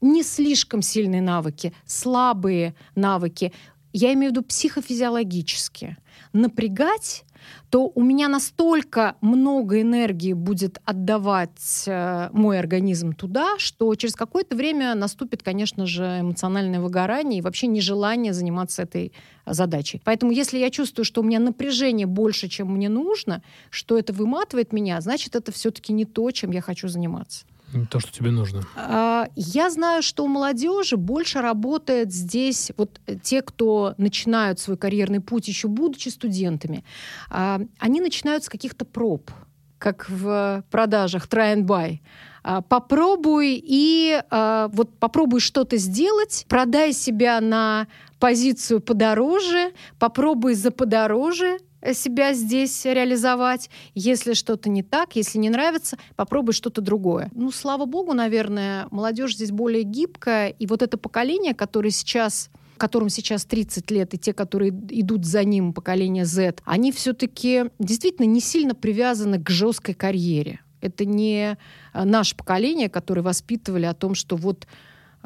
не слишком сильные навыки, слабые навыки, я имею в виду психофизиологические, напрягать, то у меня настолько много энергии будет отдавать э, мой организм туда, что через какое-то время наступит, конечно же, эмоциональное выгорание и вообще нежелание заниматься этой задачей. Поэтому если я чувствую, что у меня напряжение больше, чем мне нужно, что это выматывает меня, значит, это все-таки не то, чем я хочу заниматься. То, что тебе нужно. А, я знаю, что у молодежи больше работает здесь вот те, кто начинают свой карьерный путь еще будучи студентами. А, они начинают с каких-то проб, как в продажах try and buy а, попробуй и вот попробуй что-то сделать, продай себя на позицию подороже, попробуй за подороже, себя здесь реализовать. Если что-то не так, если не нравится, попробуй что-то другое. Ну, слава богу, наверное, молодежь здесь более гибкая. И вот это поколение, которое сейчас которым сейчас 30 лет, и те, которые идут за ним, поколение Z, они все-таки действительно не сильно привязаны к жесткой карьере. Это не а, наше поколение, которое воспитывали о том, что вот э,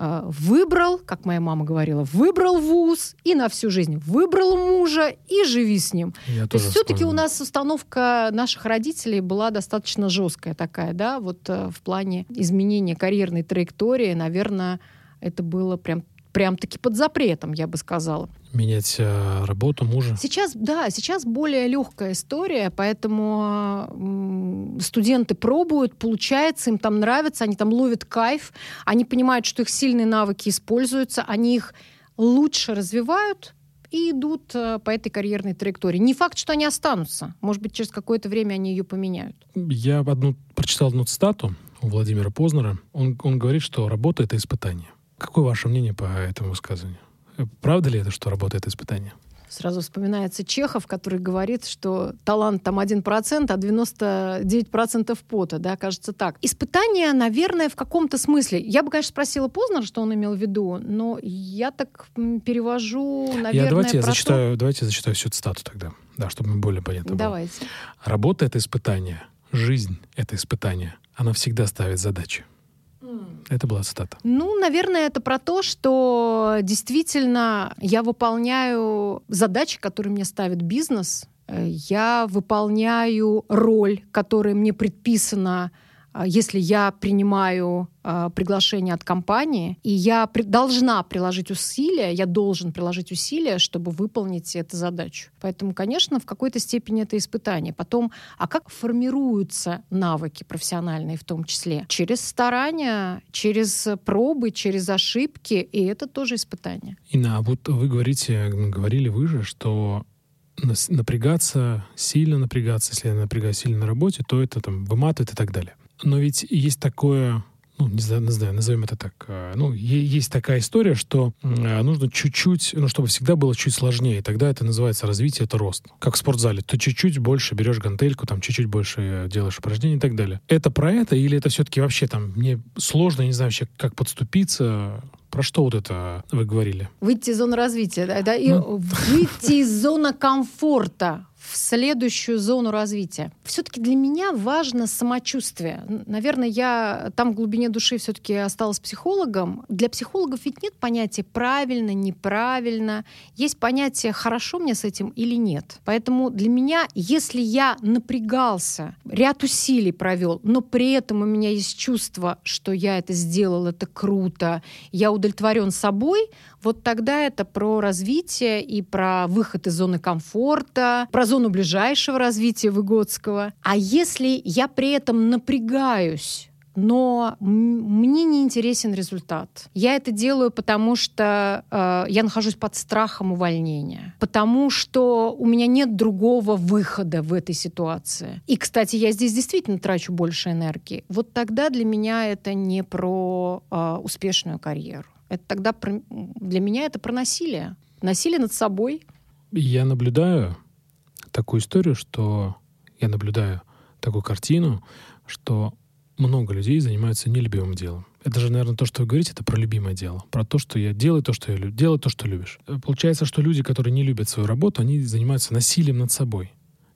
выбрал, как моя мама говорила, выбрал вуз и на всю жизнь выбрал мужа и живи с ним. Я То есть все-таки у нас установка наших родителей была достаточно жесткая такая, да, вот э, в плане изменения карьерной траектории, наверное, это было прям прям-таки под запретом, я бы сказала. Менять э, работу мужа? Сейчас, да, сейчас более легкая история, поэтому э, студенты пробуют, получается, им там нравится, они там ловят кайф, они понимают, что их сильные навыки используются, они их лучше развивают, и идут э, по этой карьерной траектории. Не факт, что они останутся. Может быть, через какое-то время они ее поменяют. Я одну, прочитал одну цитату у Владимира Познера. Он, он говорит, что работа — это испытание. Какое ваше мнение по этому высказыванию? Правда ли это, что работа — это испытание? Сразу вспоминается Чехов, который говорит, что талант там 1%, а 99% пота, да, кажется так. Испытание, наверное, в каком-то смысле. Я бы, конечно, спросила Познер, что он имел в виду, но я так перевожу, наверное, я, давайте, я зачитаю, то... давайте я зачитаю всю цитату тогда, да, чтобы мне более понятно Давайте. было. Работа — это испытание, жизнь — это испытание. Она всегда ставит задачи. Это была цитата. Ну, наверное, это про то, что действительно я выполняю задачи, которые мне ставит бизнес. Э, я выполняю роль, которая мне предписана если я принимаю э, приглашение от компании, и я при, должна приложить усилия, я должен приложить усилия, чтобы выполнить эту задачу. Поэтому, конечно, в какой-то степени это испытание. Потом, а как формируются навыки профессиональные в том числе? Через старания, через пробы, через ошибки, и это тоже испытание. Инна, а вот вы говорите, говорили вы же, что напрягаться, сильно напрягаться, если я напрягаюсь сильно на работе, то это там выматывает и так далее. Но ведь есть такое, ну, не знаю, не знаю назовем это так, э, ну, есть такая история, что э, нужно чуть-чуть, ну, чтобы всегда было чуть сложнее, тогда это называется развитие, это рост. Как в спортзале, ты чуть-чуть больше берешь гантельку, там, чуть-чуть больше делаешь упражнений и так далее. Это про это или это все-таки вообще там, мне сложно, не знаю вообще, как подступиться, про что вот это вы говорили? Выйти из зоны развития, да, да и ну. выйти из зоны комфорта в следующую зону развития. Все-таки для меня важно самочувствие. Наверное, я там в глубине души все-таки осталась психологом. Для психологов ведь нет понятия правильно, неправильно. Есть понятие хорошо мне с этим или нет. Поэтому для меня, если я напрягался, ряд усилий провел, но при этом у меня есть чувство, что я это сделал, это круто, я удовлетворен собой, вот тогда это про развитие и про выход из зоны комфорта, про зону ближайшего развития Выгодского. А если я при этом напрягаюсь, но мне не интересен результат. Я это делаю, потому что э, я нахожусь под страхом увольнения, потому что у меня нет другого выхода в этой ситуации. И, кстати, я здесь действительно трачу больше энергии. Вот тогда для меня это не про э, успешную карьеру. Это тогда про, для меня это про насилие. Насилие над собой. Я наблюдаю такую историю, что я наблюдаю такую картину, что много людей занимаются нелюбимым делом. Это же, наверное, то, что вы говорите, это про любимое дело. Про то, что я делаю то, что я люблю. Делаю то, что любишь. Получается, что люди, которые не любят свою работу, они занимаются насилием над собой.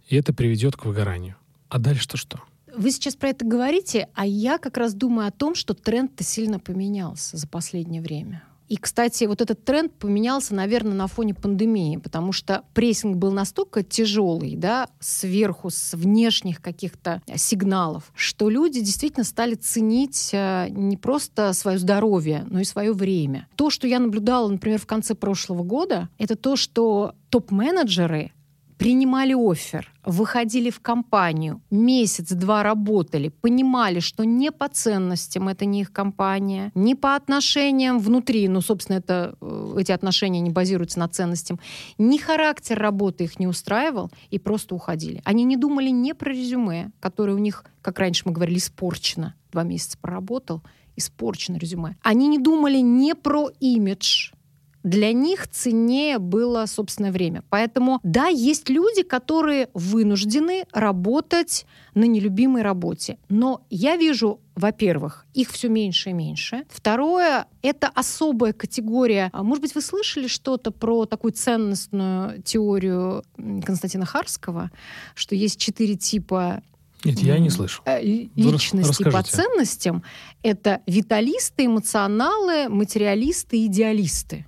И это приведет к выгоранию. А дальше-то что? Вы сейчас про это говорите, а я как раз думаю о том, что тренд-то сильно поменялся за последнее время. И, кстати, вот этот тренд поменялся, наверное, на фоне пандемии, потому что прессинг был настолько тяжелый, да, сверху, с внешних каких-то сигналов, что люди действительно стали ценить э, не просто свое здоровье, но и свое время. То, что я наблюдала, например, в конце прошлого года, это то, что топ-менеджеры принимали офер, выходили в компанию, месяц-два работали, понимали, что не по ценностям это не их компания, не по отношениям внутри, ну, собственно, это, э, эти отношения не базируются на ценностях, ни характер работы их не устраивал, и просто уходили. Они не думали не про резюме, которое у них, как раньше мы говорили, испорчено. Два месяца проработал, испорчено резюме. Они не думали не про имидж, для них ценнее было собственное время. Поэтому, да, есть люди, которые вынуждены работать на нелюбимой работе. Но я вижу, во-первых, их все меньше и меньше. Второе, это особая категория. А, может быть, вы слышали что-то про такую ценностную теорию Константина Харского, что есть четыре типа Нет, я не слышу. Э, личности Расскажите. по ценностям — это виталисты, эмоционалы, материалисты, идеалисты.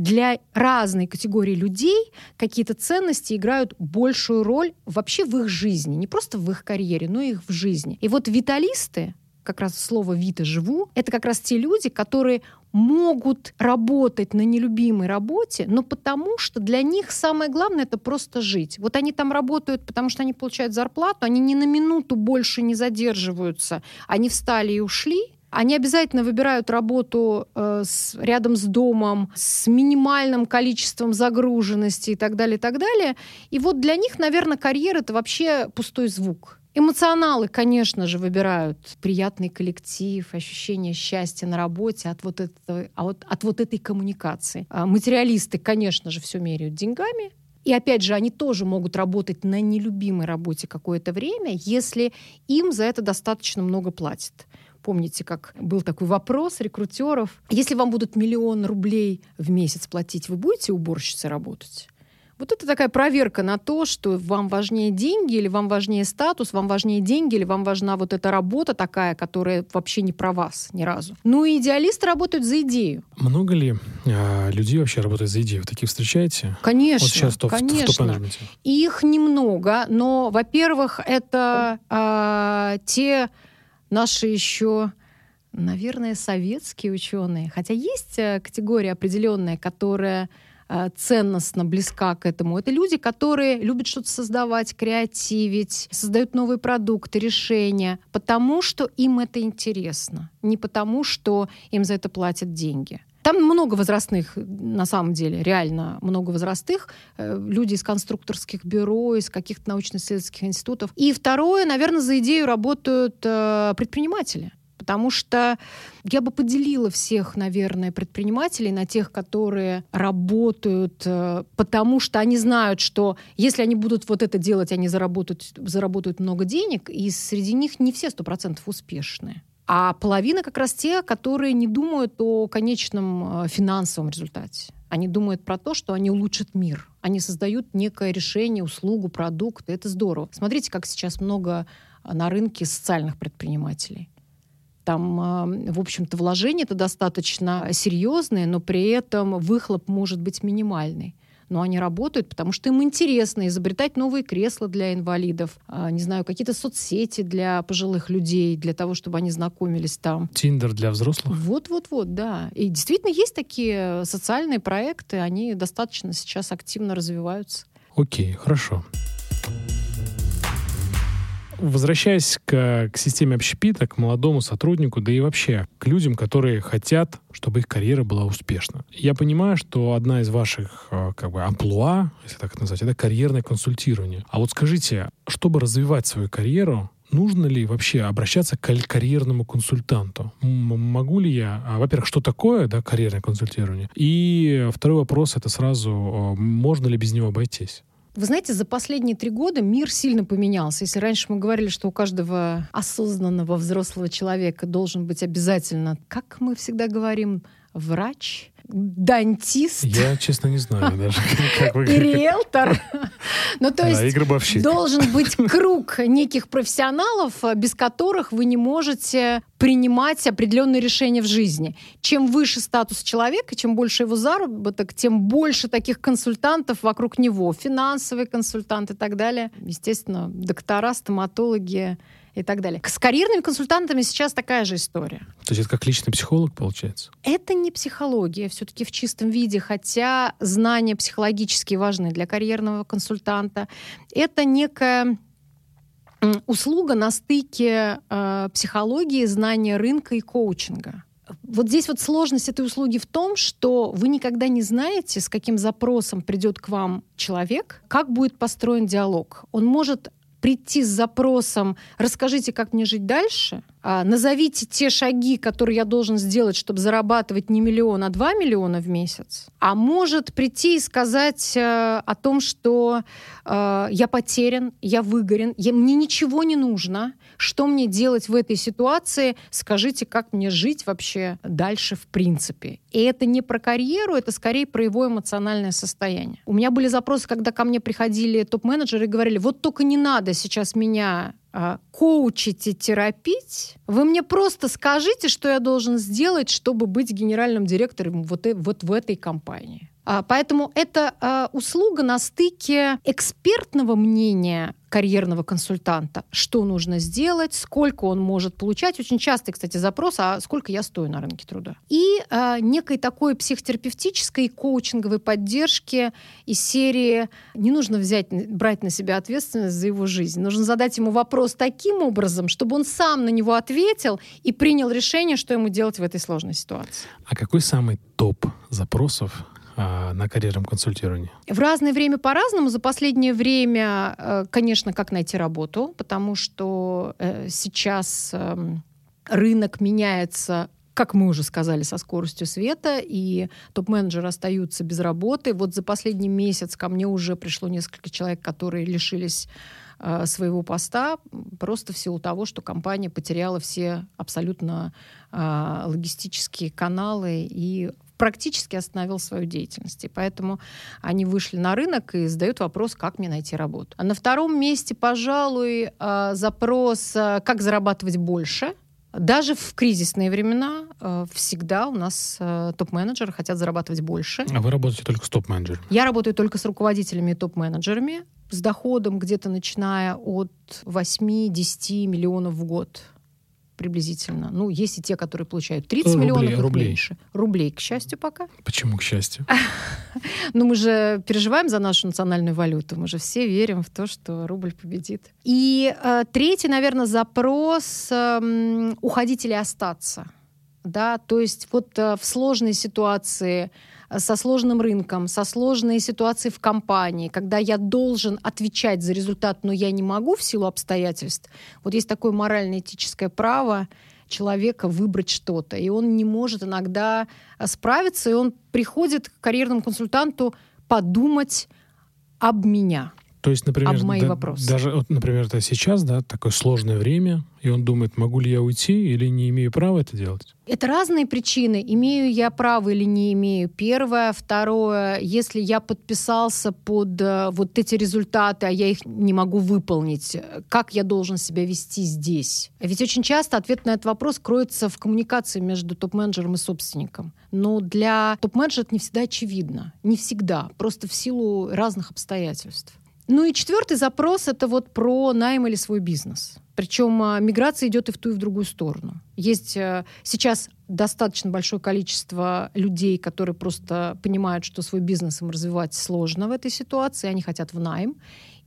Для разной категории людей какие-то ценности играют большую роль вообще в их жизни, не просто в их карьере, но и в жизни. И вот виталисты, как раз слово «вита» живу, это как раз те люди, которые могут работать на нелюбимой работе, но потому что для них самое главное это просто жить. Вот они там работают, потому что они получают зарплату, они ни на минуту больше не задерживаются, они встали и ушли, они обязательно выбирают работу э, с, рядом с домом, с минимальным количеством загруженности и так далее, и так далее. И вот для них, наверное, карьера — это вообще пустой звук. Эмоционалы, конечно же, выбирают приятный коллектив, ощущение счастья на работе от вот, этого, от, от вот этой коммуникации. А материалисты, конечно же, все меряют деньгами. И опять же, они тоже могут работать на нелюбимой работе какое-то время, если им за это достаточно много платят. Помните, как был такой вопрос рекрутеров. Если вам будут миллион рублей в месяц платить, вы будете уборщицей работать? Вот это такая проверка на то, что вам важнее деньги или вам важнее статус, вам важнее деньги или вам важна вот эта работа такая, которая вообще не про вас ни разу. Ну и идеалисты работают за идею. Много ли э, людей вообще работают за идею? Вы такие встречаете? Конечно. Вот сейчас топ, конечно. В, в Их немного, но, во-первых, это э, те наши еще наверное, советские ученые, хотя есть э, категория определенная, которая Э, ценностно близка к этому. Это люди, которые любят что-то создавать, креативить, создают новые продукты, решения, потому что им это интересно, не потому что им за это платят деньги. Там много возрастных, на самом деле, реально много возрастных. Э, люди из конструкторских бюро, из каких-то научно-исследовательских институтов. И второе, наверное, за идею работают э, предприниматели. Потому что я бы поделила всех, наверное, предпринимателей на тех, которые работают, э, потому что они знают, что если они будут вот это делать, они заработают, заработают много денег, и среди них не все сто процентов успешные. А половина как раз те, которые не думают о конечном э, финансовом результате. Они думают про то, что они улучшат мир. Они создают некое решение, услугу, продукт. И это здорово. Смотрите, как сейчас много на рынке социальных предпринимателей там, а, в общем-то, вложения это достаточно серьезные, но при этом выхлоп может быть минимальный но они работают, потому что им интересно изобретать новые кресла для инвалидов, а, не знаю, какие-то соцсети для пожилых людей, для того, чтобы они знакомились там. Тиндер для взрослых? Вот-вот-вот, да. И действительно есть такие социальные проекты, они достаточно сейчас активно развиваются. Окей, хорошо возвращаясь к, к системе общепита, к молодому сотруднику, да и вообще к людям, которые хотят, чтобы их карьера была успешна. Я понимаю, что одна из ваших э, как бы амплуа, если так это назвать, это карьерное консультирование. А вот скажите, чтобы развивать свою карьеру, нужно ли вообще обращаться к карьерному консультанту? Могу ли я, а, во-первых, что такое да, карьерное консультирование? И второй вопрос это сразу, можно ли без него обойтись? Вы знаете, за последние три года мир сильно поменялся. Если раньше мы говорили, что у каждого осознанного взрослого человека должен быть обязательно, как мы всегда говорим, врач, дантист. Я, честно, не знаю даже, как вы... И риэлтор. Ну, то есть должен быть круг неких профессионалов, без которых вы не можете принимать определенные решения в жизни. Чем выше статус человека, чем больше его заработок, тем больше таких консультантов вокруг него. Финансовые консультанты и так далее. Естественно, доктора, стоматологи, и так далее. С карьерными консультантами сейчас такая же история. То есть это как личный психолог получается? Это не психология все-таки в чистом виде, хотя знания психологические важны для карьерного консультанта. Это некая услуга на стыке э, психологии, знания рынка и коучинга. Вот здесь вот сложность этой услуги в том, что вы никогда не знаете, с каким запросом придет к вам человек, как будет построен диалог. Он может прийти с запросом «расскажите, как мне жить дальше», а, назовите те шаги, которые я должен сделать, чтобы зарабатывать не миллион, а два миллиона в месяц. А может прийти и сказать э, о том, что э, я потерян, я выгорен, я, мне ничего не нужно, что мне делать в этой ситуации, скажите, как мне жить вообще дальше в принципе. И это не про карьеру, это скорее про его эмоциональное состояние. У меня были запросы, когда ко мне приходили топ-менеджеры и говорили, вот только не надо сейчас меня коучить и терапить, вы мне просто скажите, что я должен сделать, чтобы быть генеральным директором вот, э, вот в этой компании. А, поэтому это а, услуга на стыке экспертного мнения карьерного консультанта, что нужно сделать, сколько он может получать. Очень частый, кстати, запрос, а сколько я стою на рынке труда. И э, некой такой психотерапевтической коучинговой поддержки из серии не нужно взять, брать на себя ответственность за его жизнь. Нужно задать ему вопрос таким образом, чтобы он сам на него ответил и принял решение, что ему делать в этой сложной ситуации. А какой самый топ запросов на карьерном консультировании? В разное время по-разному. За последнее время, э, конечно, как найти работу, потому что э, сейчас эм, рынок меняется как мы уже сказали, со скоростью света, и топ-менеджеры остаются без работы. Вот за последний месяц ко мне уже пришло несколько человек, которые лишились э, своего поста просто в силу того, что компания потеряла все абсолютно э, логистические каналы и практически остановил свою деятельность. И поэтому они вышли на рынок и задают вопрос, как мне найти работу. А на втором месте, пожалуй, а, запрос, а, как зарабатывать больше. Даже в кризисные времена э, всегда у нас э, топ-менеджеры хотят зарабатывать больше. А вы работаете только с топ-менеджерами? Я работаю только с руководителями и топ-менеджерами с доходом где-то начиная от 8-10 миллионов в год приблизительно. Ну, есть и те, которые получают 30 рублей, миллионов, рублей. меньше. Рублей, к счастью, пока. Почему к счастью? Ну, мы же переживаем за нашу национальную валюту. Мы же все верим в то, что рубль победит. И э, третий, наверное, запрос э, уходить или остаться. Да, то есть вот э, в сложной ситуации со сложным рынком, со сложной ситуацией в компании, когда я должен отвечать за результат, но я не могу в силу обстоятельств, вот есть такое морально-этическое право человека выбрать что-то. И он не может иногда справиться, и он приходит к карьерному консультанту подумать об меня. То есть, например, об мои да, вопросы. даже, вот, например, это сейчас, да, такое сложное время, и он думает, могу ли я уйти или не имею права это делать? Это разные причины. Имею я право или не имею. Первое. Второе. Если я подписался под э, вот эти результаты, а я их не могу выполнить, как я должен себя вести здесь? Ведь очень часто ответ на этот вопрос кроется в коммуникации между топ-менеджером и собственником. Но для топ-менеджера это не всегда очевидно. Не всегда. Просто в силу разных обстоятельств. Ну и четвертый запрос это вот про найм или свой бизнес. Причем а, миграция идет и в ту, и в другую сторону. Есть э, сейчас достаточно большое количество людей, которые просто понимают, что свой бизнес им развивать сложно в этой ситуации, они хотят в найм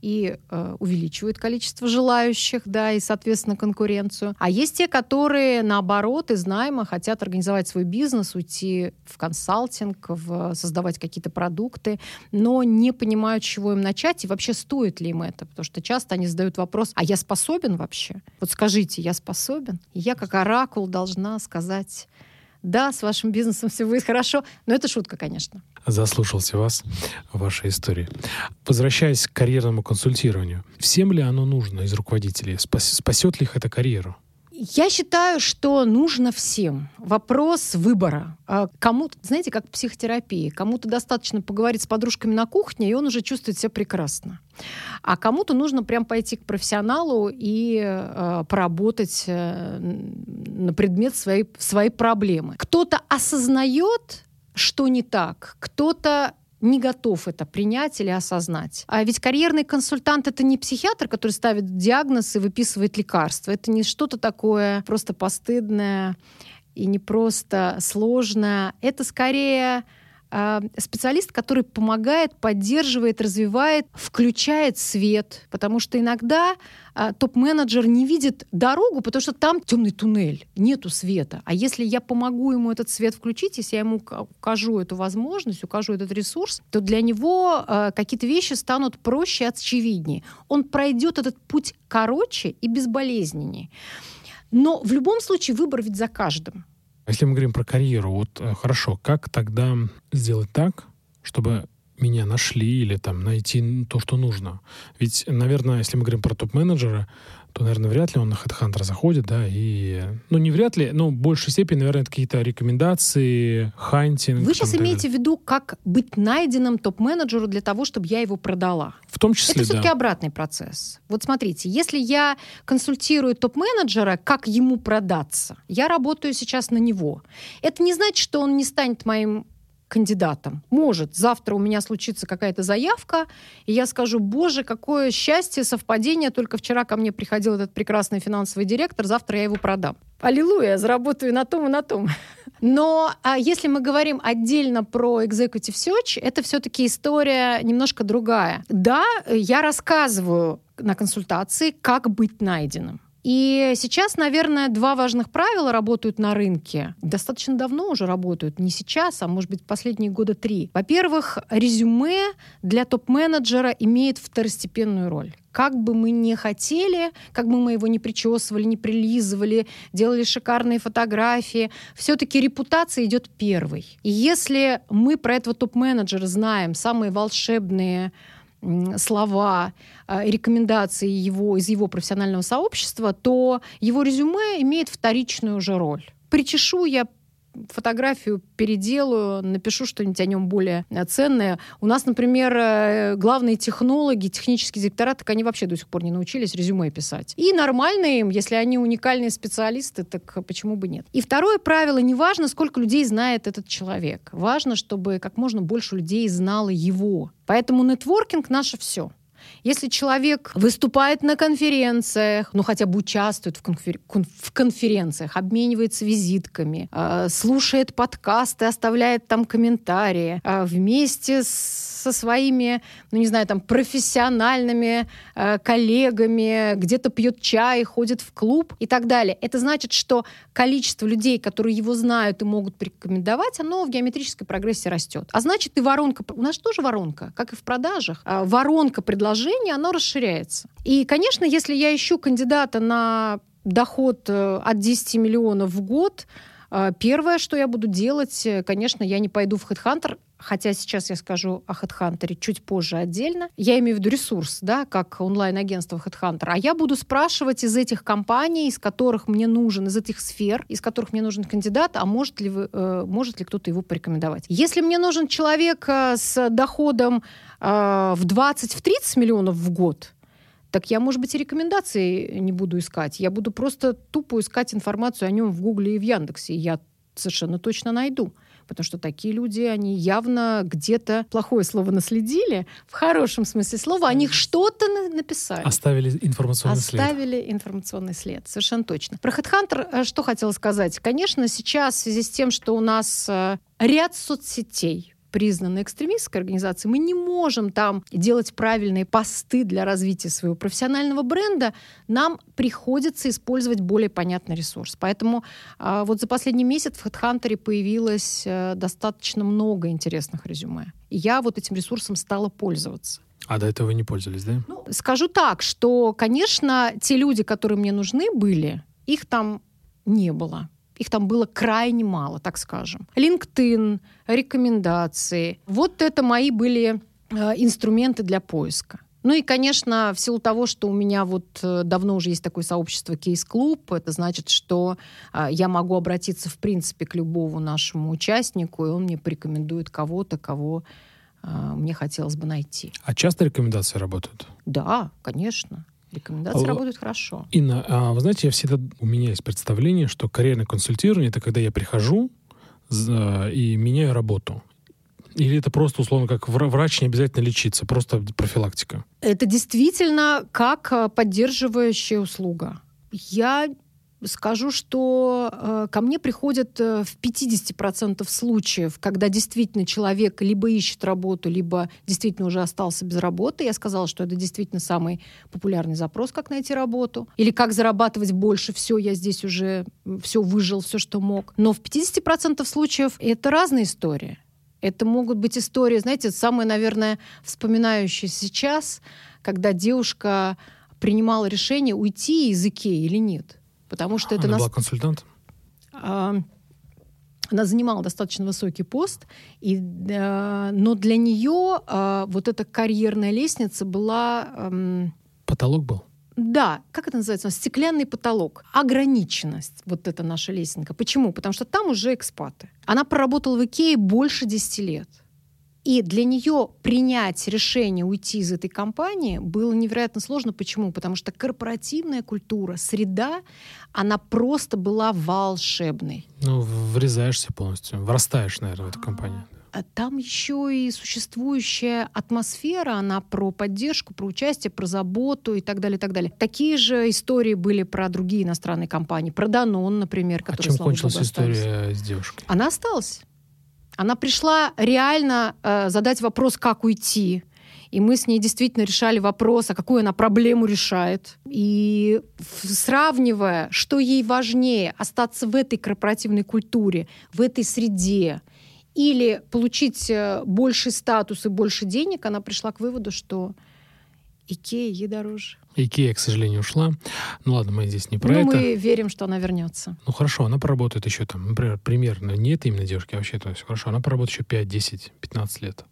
и э, увеличивают количество желающих, да, и, соответственно, конкуренцию. А есть те, которые, наоборот, из найма хотят организовать свой бизнес, уйти в консалтинг, в, создавать какие-то продукты, но не понимают, с чего им начать и вообще стоит ли им это. Потому что часто они задают вопрос, а я способен вообще? Вот скажите, я способен? И я как оракул должна сказать, да, с вашим бизнесом все будет хорошо, но это шутка, конечно. Заслушался вас вашей истории. Возвращаясь к карьерному консультированию, всем ли оно нужно из руководителей? Спасет ли их это карьеру? Я считаю, что нужно всем. Вопрос выбора. А кому, знаете, как психотерапия. Кому-то достаточно поговорить с подружками на кухне, и он уже чувствует себя прекрасно. А кому-то нужно прям пойти к профессионалу и э, поработать э, на предмет своей, своей проблемы. Кто-то осознает, что не так, кто-то не готов это принять или осознать. А ведь карьерный консультант это не психиатр, который ставит диагноз и выписывает лекарства. Это не что-то такое просто постыдное и не просто сложное. Это скорее специалист, который помогает, поддерживает, развивает, включает свет, потому что иногда а, топ-менеджер не видит дорогу, потому что там темный туннель, нету света. А если я помогу ему этот свет включить, если я ему укажу эту возможность, укажу этот ресурс, то для него а, какие-то вещи станут проще, очевиднее. Он пройдет этот путь короче и безболезненнее. Но в любом случае выбор ведь за каждым. Если мы говорим про карьеру, вот э, хорошо, как тогда сделать так, чтобы меня нашли или там найти то, что нужно? Ведь, наверное, если мы говорим про топ-менеджера, то, наверное, вряд ли он на HeadHunter заходит, да, и... Ну, не вряд ли, но в большей степени, наверное, это какие-то рекомендации, хантинг. Вы сейчас имеете в виду, как быть найденным топ-менеджеру для того, чтобы я его продала? В том числе, Это все-таки обратный процесс. Вот смотрите, если я консультирую топ-менеджера, как ему продаться, я работаю сейчас на него. Это не значит, что он не станет моим кандидатом. Может, завтра у меня случится какая-то заявка, и я скажу, боже, какое счастье, совпадение, только вчера ко мне приходил этот прекрасный финансовый директор, завтра я его продам. Аллилуйя, заработаю на том и на том. Но а если мы говорим отдельно про Executive Search, это все-таки история немножко другая. Да, я рассказываю на консультации, как быть найденным. И сейчас, наверное, два важных правила работают на рынке. Достаточно давно уже работают. Не сейчас, а может быть последние года три. Во-первых, резюме для топ-менеджера имеет второстепенную роль как бы мы не хотели, как бы мы его не причесывали, не прилизывали, делали шикарные фотографии, все-таки репутация идет первой. И если мы про этого топ-менеджера знаем самые волшебные слова, э, рекомендации его из его профессионального сообщества, то его резюме имеет вторичную уже роль. Причешу я фотографию переделаю, напишу что-нибудь о нем более э, ценное. У нас, например, э, главные технологи, технические директора, так они вообще до сих пор не научились резюме писать. И нормально им, если они уникальные специалисты, так почему бы нет? И второе правило, не важно, сколько людей знает этот человек. Важно, чтобы как можно больше людей знало его. Поэтому нетворкинг — наше все. Если человек выступает на конференциях, ну хотя бы участвует в, конфер... в конференциях, обменивается визитками, э, слушает подкасты, оставляет там комментарии, э, вместе со своими, ну не знаю, там профессиональными э, коллегами, где-то пьет чай, ходит в клуб и так далее. Это значит, что количество людей, которые его знают и могут порекомендовать, оно в геометрической прогрессии растет. А значит и воронка, у нас тоже воронка, как и в продажах, воронка предложений, она расширяется. И, конечно, если я ищу кандидата на доход э, от 10 миллионов в год, э, Первое, что я буду делать, э, конечно, я не пойду в HeadHunter, хотя сейчас я скажу о HeadHunter чуть позже отдельно. Я имею в виду ресурс, да, как онлайн-агентство HeadHunter. А я буду спрашивать из этих компаний, из которых мне нужен, из этих сфер, из которых мне нужен кандидат, а может ли, вы, э, может ли кто-то его порекомендовать. Если мне нужен человек э, с доходом э, в 20-30 миллионов в год, так я, может быть, и рекомендации не буду искать. Я буду просто тупо искать информацию о нем в Гугле и в Яндексе. Я совершенно точно найду потому что такие люди, они явно где-то плохое слово наследили, в хорошем смысле слова, о них что-то написали. Оставили информационный Оставили след. Оставили информационный след, совершенно точно. Про HeadHunter э, что хотела сказать? Конечно, сейчас в связи с тем, что у нас э, ряд соцсетей, признанной экстремистской организацией, мы не можем там делать правильные посты для развития своего профессионального бренда, нам приходится использовать более понятный ресурс. Поэтому а, вот за последний месяц в HeadHunter появилось а, достаточно много интересных резюме. И я вот этим ресурсом стала пользоваться. А до этого вы не пользовались, да? Ну, скажу так, что, конечно, те люди, которые мне нужны были, их там не было. Их там было крайне мало, так скажем. LinkedIn, рекомендации. Вот это мои были э, инструменты для поиска. Ну и, конечно, в силу того, что у меня вот э, давно уже есть такое сообщество кейс-клуб, это значит, что э, я могу обратиться, в принципе, к любому нашему участнику, и он мне порекомендует кого-то, кого мне хотелось бы найти. А часто рекомендации работают? Да, конечно. Рекомендации а, работают хорошо. Инна, а вы знаете, я всегда, у меня есть представление, что карьерное консультирование — это когда я прихожу и меняю работу. Или это просто, условно, как врач не обязательно лечиться, просто профилактика? Это действительно как э, поддерживающая услуга. Я скажу, что э, ко мне приходят э, в 50% случаев, когда действительно человек либо ищет работу, либо действительно уже остался без работы. Я сказала, что это действительно самый популярный запрос, как найти работу. Или как зарабатывать больше. Все, я здесь уже все выжил, все, что мог. Но в 50% случаев это разные истории. Это могут быть истории, знаете, самые, наверное, вспоминающие сейчас, когда девушка принимала решение уйти из Икеи или нет. Потому что это Она нас... была консультантом? А, она занимала достаточно высокий пост, и, а, но для нее а, вот эта карьерная лестница была... А, Потолок был? Да, как это называется? Стеклянный потолок. Ограниченность. Вот это наша лесенка. Почему? Потому что там уже экспаты. Она проработала в Икее больше 10 лет. И для нее принять решение уйти из этой компании было невероятно сложно. Почему? Потому что корпоративная культура, среда, она просто была волшебной. Ну, врезаешься полностью, врастаешь, наверное, в эту компанию. А там еще и существующая атмосфера, она про поддержку, про участие, про заботу и так далее, и так далее. Такие же истории были про другие иностранные компании, про Данон, например, который, а чем кончилась история с девушкой? Она осталась. Она пришла реально э, задать вопрос, как уйти. И мы с ней действительно решали вопрос, а какую она проблему решает. И сравнивая, что ей важнее, остаться в этой корпоративной культуре, в этой среде, или получить э, больший статус и больше денег, она пришла к выводу, что Икея ей дороже. Икея, к сожалению, ушла. Ну ладно, мы здесь не про ну, это. мы верим, что она вернется. Ну хорошо, она поработает еще там, например, примерно, не это именно девушки, а вообще то есть хорошо, она поработает еще 5, 10, 15 лет.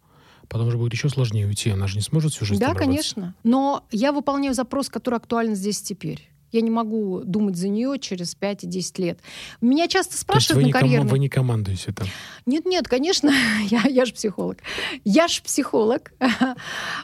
Потом уже будет еще сложнее уйти, она же не сможет всю жизнь Да, конечно. Но я выполняю запрос, который актуален здесь теперь. Я не могу думать за нее через 5 и 10 лет. Меня часто спрашивают на карьерном... Вы не командуете там? Нет, нет, конечно, я, я же психолог. Я же психолог.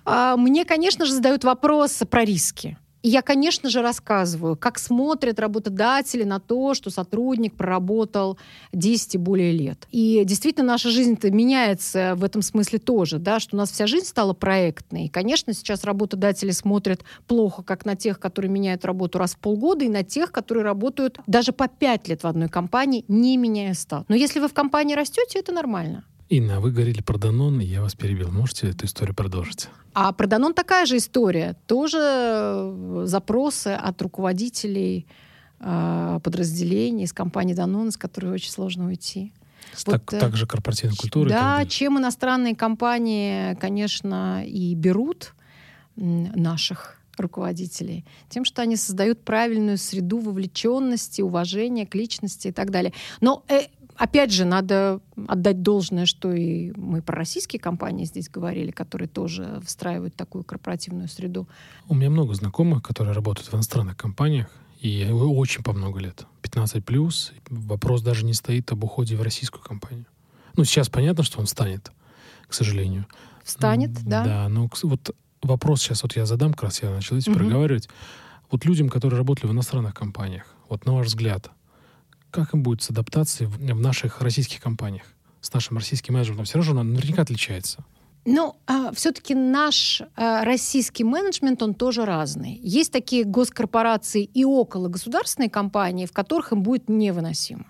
А, мне, конечно же, задают вопрос про риски. И я, конечно же, рассказываю, как смотрят работодатели на то, что сотрудник проработал 10 и более лет. И действительно, наша жизнь-то меняется в этом смысле тоже, да, что у нас вся жизнь стала проектной. И, конечно, сейчас работодатели смотрят плохо как на тех, которые меняют работу раз в полгода, и на тех, которые работают даже по 5 лет в одной компании, не меняя статус. Но если вы в компании растете, это нормально. Инна, вы говорили про Данон, я вас перебил. Можете эту историю продолжить? А про Данон такая же история. Тоже э, запросы от руководителей э, подразделений из компании Данон, с которой очень сложно уйти. Вот, так, так же корпоративная культура. Да, чем иностранные компании, конечно, и берут наших руководителей, тем, что они создают правильную среду вовлеченности, уважения к личности и так далее. Но э, опять же, надо отдать должное, что и мы про российские компании здесь говорили, которые тоже встраивают такую корпоративную среду. У меня много знакомых, которые работают в иностранных компаниях, и очень по много лет. 15 плюс. Вопрос даже не стоит об уходе в российскую компанию. Ну, сейчас понятно, что он станет, к сожалению. Встанет, да. Да, но вот вопрос сейчас вот я задам, как раз я начал здесь угу. проговаривать. Вот людям, которые работали в иностранных компаниях, вот на ваш взгляд, как им будет с адаптацией в, в наших российских компаниях? С нашим российским менеджментом? Все равно он наверняка отличается. Ну, а, все-таки наш а, российский менеджмент, он тоже разный. Есть такие госкорпорации и около государственной компании, в которых им будет невыносимо.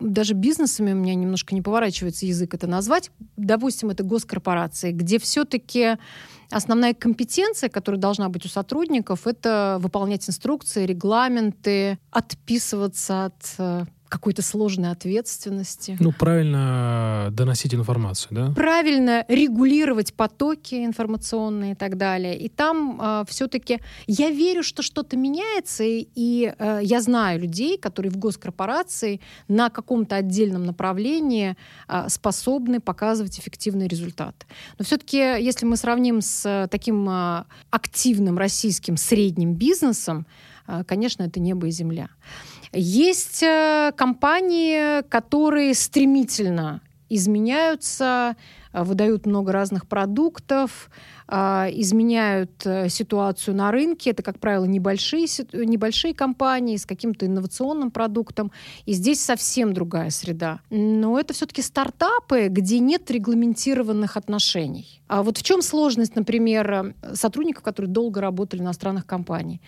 Даже бизнесами у меня немножко не поворачивается язык это назвать. Допустим, это госкорпорации, где все-таки основная компетенция, которая должна быть у сотрудников, это выполнять инструкции, регламенты, отписываться от э, какой-то сложной ответственности. Ну, правильно доносить информацию, да? Правильно регулировать потоки информационные и так далее. И там э, все-таки я верю, что что-то меняется, и э, я знаю людей, которые в госкорпорации на каком-то отдельном направлении э, способны показывать эффективный результат. Но все-таки, если мы сравним с таким э, активным российским средним бизнесом, э, конечно, это небо и земля. Есть э, компании, которые стремительно изменяются, э, выдают много разных продуктов, э, изменяют ситуацию на рынке. Это, как правило, небольшие, небольшие компании с каким-то инновационным продуктом. И здесь совсем другая среда. Но это все-таки стартапы, где нет регламентированных отношений. А вот в чем сложность, например, сотрудников, которые долго работали в иностранных компаниях?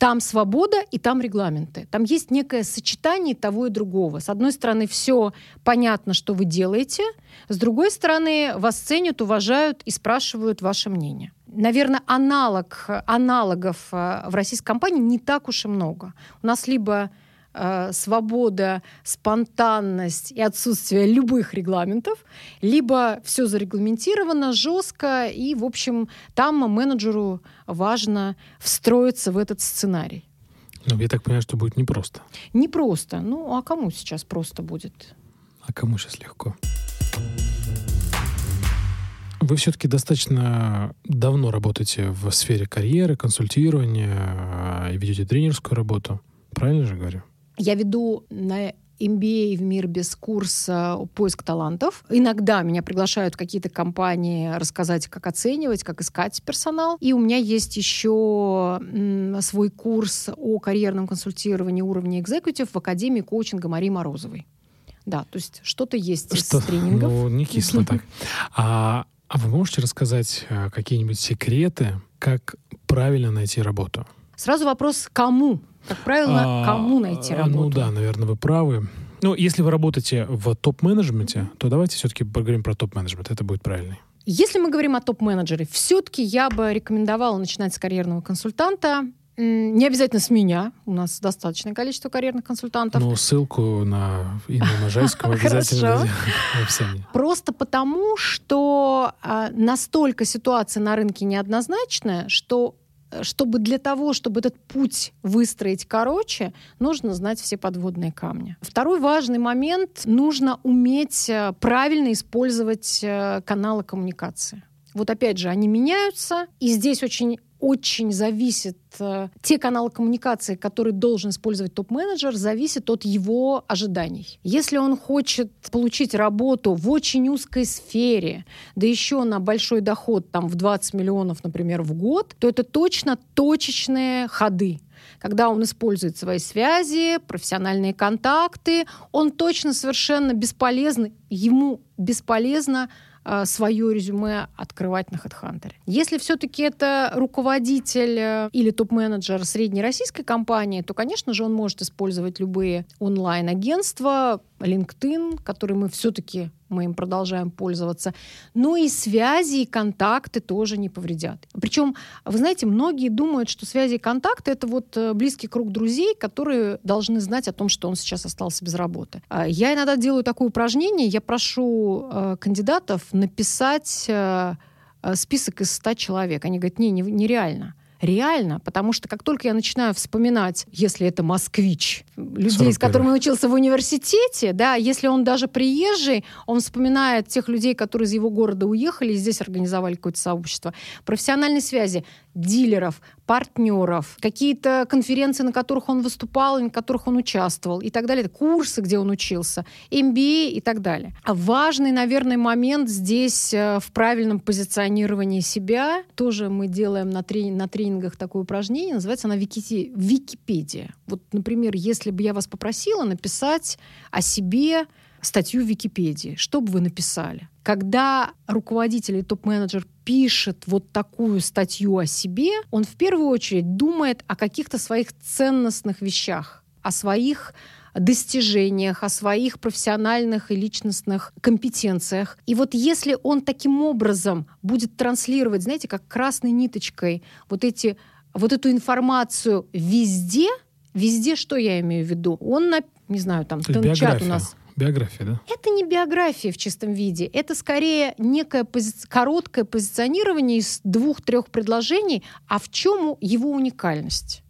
Там свобода и там регламенты. Там есть некое сочетание того и другого. С одной стороны, все понятно, что вы делаете. С другой стороны, вас ценят, уважают и спрашивают ваше мнение. Наверное, аналог, аналогов э, в российской компании не так уж и много. У нас либо э, свобода, спонтанность и отсутствие любых регламентов, либо все зарегламентировано жестко, и, в общем, там менеджеру важно встроиться в этот сценарий. Ну, я так понимаю, что будет непросто. Непросто. Ну, а кому сейчас просто будет? А кому сейчас легко? Вы все-таки достаточно давно работаете в сфере карьеры, консультирования и ведете тренерскую работу. Правильно же говорю? Я веду на MBA в мир без курса «Поиск талантов». Иногда меня приглашают в какие-то компании рассказать, как оценивать, как искать персонал. И у меня есть еще свой курс о карьерном консультировании уровня экзекутив в Академии коучинга Марии Морозовой. Да, то есть что-то есть что? из тренингов. Ну, не кисло так. А, а вы можете рассказать э, какие-нибудь секреты, как правильно найти работу? Сразу вопрос, кому? Как правило, а, кому найти работу? Ну да, наверное, вы правы. Ну, если вы работаете в топ-менеджменте, то давайте все-таки поговорим про топ-менеджмент. Это будет правильный. Если мы говорим о топ-менеджере, все-таки я бы рекомендовала начинать с карьерного консультанта. Не обязательно с меня. У нас достаточное количество карьерных консультантов. Ну, ссылку на Инну Можайскую обязательно в описании. Просто потому, что а, настолько ситуация на рынке неоднозначная, что чтобы для того, чтобы этот путь выстроить короче, нужно знать все подводные камни. Второй важный момент — нужно уметь э, правильно использовать э, каналы коммуникации. Вот опять же, они меняются, и здесь очень очень зависит, э, те каналы коммуникации, которые должен использовать топ-менеджер, зависит от его ожиданий. Если он хочет получить работу в очень узкой сфере, да еще на большой доход, там в 20 миллионов, например, в год, то это точно точечные ходы когда он использует свои связи, профессиональные контакты, он точно совершенно бесполезно, ему бесполезно свое резюме открывать на HeadHunter. Если все-таки это руководитель э, или топ-менеджер средней российской компании, то, конечно же, он может использовать любые онлайн-агентства, LinkedIn, который мы все-таки мы им продолжаем пользоваться. Но и связи и контакты тоже не повредят. Причем, вы знаете, многие думают, что связи и контакты — это вот э, близкий круг друзей, которые должны знать о том, что он сейчас остался без работы. А я иногда делаю такое упражнение. Я прошу э, кандидатов написать э, список из 100 человек. Они говорят, не, нереально реально, потому что как только я начинаю вспоминать, если это москвич, людей, с которыми учился в университете, да, если он даже приезжий, он вспоминает тех людей, которые из его города уехали и здесь организовали какое-то сообщество. Профессиональные связи дилеров, партнеров, какие-то конференции, на которых он выступал, на которых он участвовал и так далее, курсы, где он учился, MBA и так далее. А важный, наверное, момент здесь э, в правильном позиционировании себя. Тоже мы делаем на, трени- на тренингах такое упражнение, называется она Вики- Википедия. Вот, например, если бы я вас попросила написать о себе статью в Википедии, что бы вы написали? Когда руководитель или топ-менеджер пишет вот такую статью о себе, он в первую очередь думает о каких-то своих ценностных вещах, о своих достижениях, о своих профессиональных и личностных компетенциях. И вот если он таким образом будет транслировать, знаете, как красной ниточкой вот, эти, вот эту информацию везде, везде, что я имею в виду, он, на, не знаю, там, чат у нас Биография, да? Это не биография в чистом виде. Это скорее некое пози... короткое позиционирование из двух-трех предложений, а в чем его уникальность.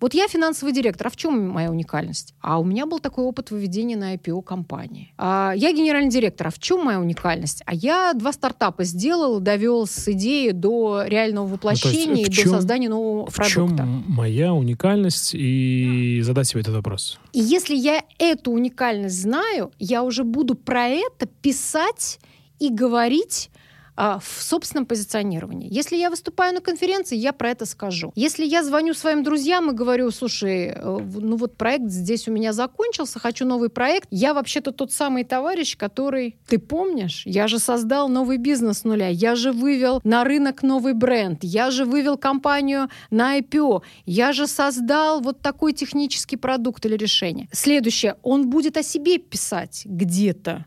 Вот я финансовый директор, а в чем моя уникальность? А у меня был такой опыт выведения на IPO компании. А я генеральный директор, а в чем моя уникальность? А я два стартапа сделал, довел с идеи до реального воплощения ну, и чем, до создания нового в продукта. В чем моя уникальность и задать себе этот вопрос? И если я эту уникальность знаю, я уже буду про это писать и говорить а, в собственном позиционировании. Если я выступаю на конференции, я про это скажу. Если я звоню своим друзьям и говорю, слушай, э, ну вот проект здесь у меня закончился, хочу новый проект, я вообще-то тот самый товарищ, который, ты помнишь, я же создал новый бизнес с нуля, я же вывел на рынок новый бренд, я же вывел компанию на IPO, я же создал вот такой технический продукт или решение. Следующее, он будет о себе писать где-то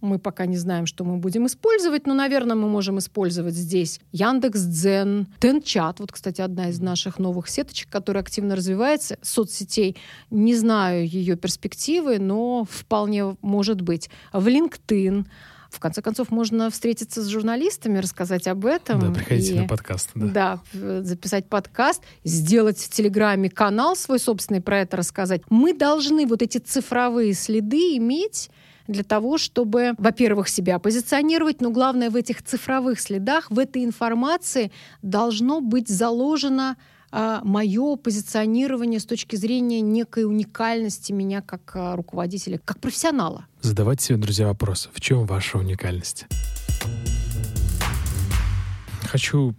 мы пока не знаем, что мы будем использовать, но, наверное, мы можем использовать здесь Яндекс Дзен, Тенчат. Вот, кстати, одна из наших новых сеточек, которая активно развивается, соцсетей. Не знаю ее перспективы, но вполне может быть. В LinkedIn. В конце концов, можно встретиться с журналистами, рассказать об этом. Да, приходите и, на подкаст. Да. да, записать подкаст, сделать в Телеграме канал свой собственный про это рассказать. Мы должны вот эти цифровые следы иметь для того, чтобы, во-первых, себя позиционировать, но главное в этих цифровых следах, в этой информации должно быть заложено а, мое позиционирование с точки зрения некой уникальности меня как а, руководителя, как профессионала. Задавайте себе, друзья, вопрос. В чем ваша уникальность? Хочу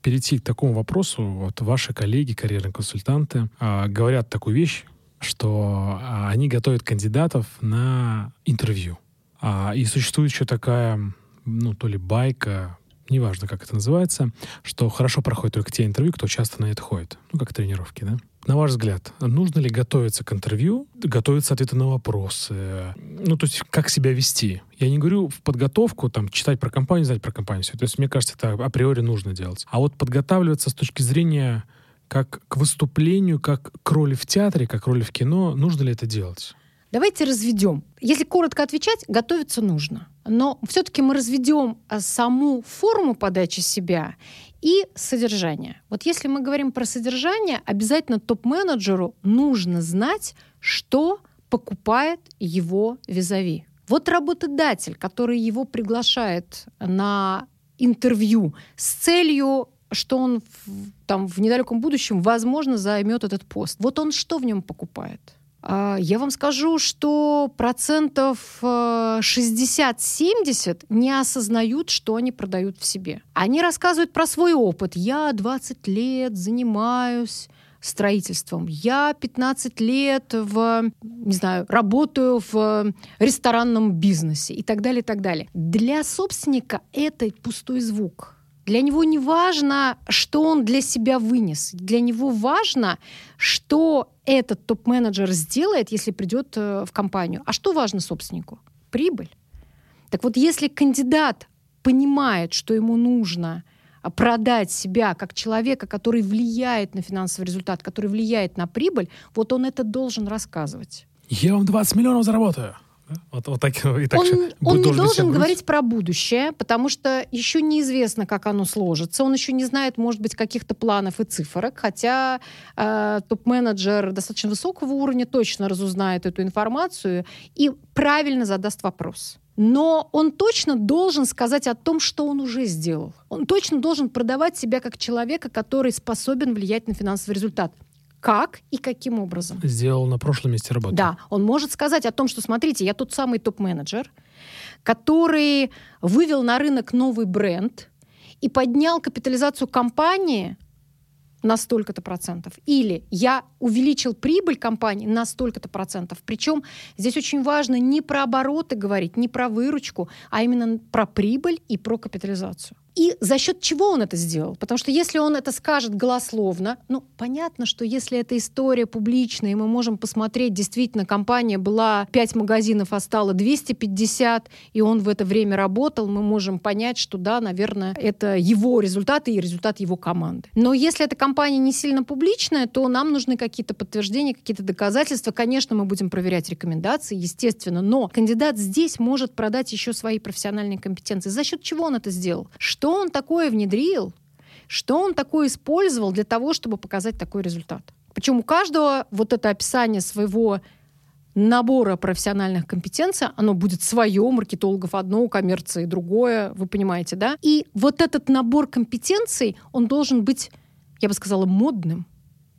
перейти к такому вопросу. Вот ваши коллеги, карьерные консультанты, э, говорят такую вещь, что э, они готовят кандидатов на интервью. А, и существует еще такая, ну, то ли байка, неважно, как это называется, что хорошо проходят только те интервью, кто часто на это ходит. Ну, как тренировки, да? На ваш взгляд, нужно ли готовиться к интервью, готовиться ответы на вопросы? Ну, то есть, как себя вести? Я не говорю в подготовку, там, читать про компанию, знать про компанию. Все. То есть, мне кажется, это априори нужно делать. А вот подготавливаться с точки зрения как к выступлению, как к роли в театре, как роли в кино, нужно ли это делать? Давайте разведем. Если коротко отвечать, готовиться нужно. Но все-таки мы разведем а, саму форму подачи себя и содержание. Вот если мы говорим про содержание, обязательно топ-менеджеру нужно знать, что покупает его визави. Вот работодатель, который его приглашает на интервью с целью что он в, там в недалеком будущем, возможно, займет этот пост. Вот он что в нем покупает? А, я вам скажу, что процентов 60-70 э, не осознают, что они продают в себе. Они рассказывают про свой опыт. Я 20 лет занимаюсь строительством. Я 15 лет в, не знаю, работаю в ресторанном бизнесе и так далее, и так далее. Для собственника это пустой звук. Для него не важно, что он для себя вынес. Для него важно, что этот топ-менеджер сделает, если придет э, в компанию. А что важно собственнику? Прибыль. Так вот, если кандидат понимает, что ему нужно а, продать себя как человека, который влияет на финансовый результат, который влияет на прибыль, вот он это должен рассказывать. Я вам 20 миллионов заработаю. Вот, вот так, и так он он не должен говорить про будущее, потому что еще неизвестно, как оно сложится. Он еще не знает, может быть, каких-то планов и цифрок, хотя э, топ-менеджер достаточно высокого уровня точно разузнает эту информацию и правильно задаст вопрос. Но он точно должен сказать о том, что он уже сделал. Он точно должен продавать себя как человека, который способен влиять на финансовый результат как и каким образом. Сделал на прошлом месте работы. Да, он может сказать о том, что, смотрите, я тот самый топ-менеджер, который вывел на рынок новый бренд и поднял капитализацию компании на столько-то процентов. Или я увеличил прибыль компании на столько-то процентов. Причем здесь очень важно не про обороты говорить, не про выручку, а именно про прибыль и про капитализацию. И за счет чего он это сделал? Потому что если он это скажет голословно, ну, понятно, что если эта история публичная, и мы можем посмотреть, действительно, компания была 5 магазинов, а стало 250, и он в это время работал, мы можем понять, что да, наверное, это его результаты и результат его команды. Но если эта компания не сильно публичная, то нам нужны какие-то подтверждения, какие-то доказательства. Конечно, мы будем проверять рекомендации, естественно, но кандидат здесь может продать еще свои профессиональные компетенции. За счет чего он это сделал? Что он такое внедрил, что он такое использовал для того, чтобы показать такой результат. Причем у каждого вот это описание своего набора профессиональных компетенций, оно будет свое, маркетологов одно, у коммерции другое, вы понимаете, да? И вот этот набор компетенций, он должен быть, я бы сказала, модным.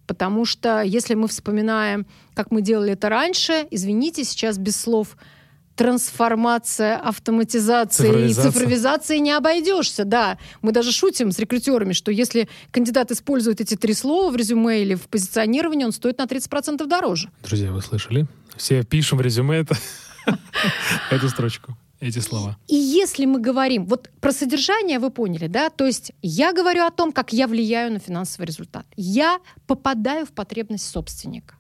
Потому что если мы вспоминаем, как мы делали это раньше, извините, сейчас без слов – трансформация, автоматизация и цифровизация не обойдешься, да. Мы даже шутим с рекрутерами, что если кандидат использует эти три слова в резюме или в позиционировании, он стоит на 30% дороже. Друзья, вы слышали? Все пишем в резюме это, эту строчку эти слова. И если мы говорим, вот про содержание вы поняли, да, то есть я говорю о том, как я влияю на финансовый результат. Я попадаю в потребность собственника.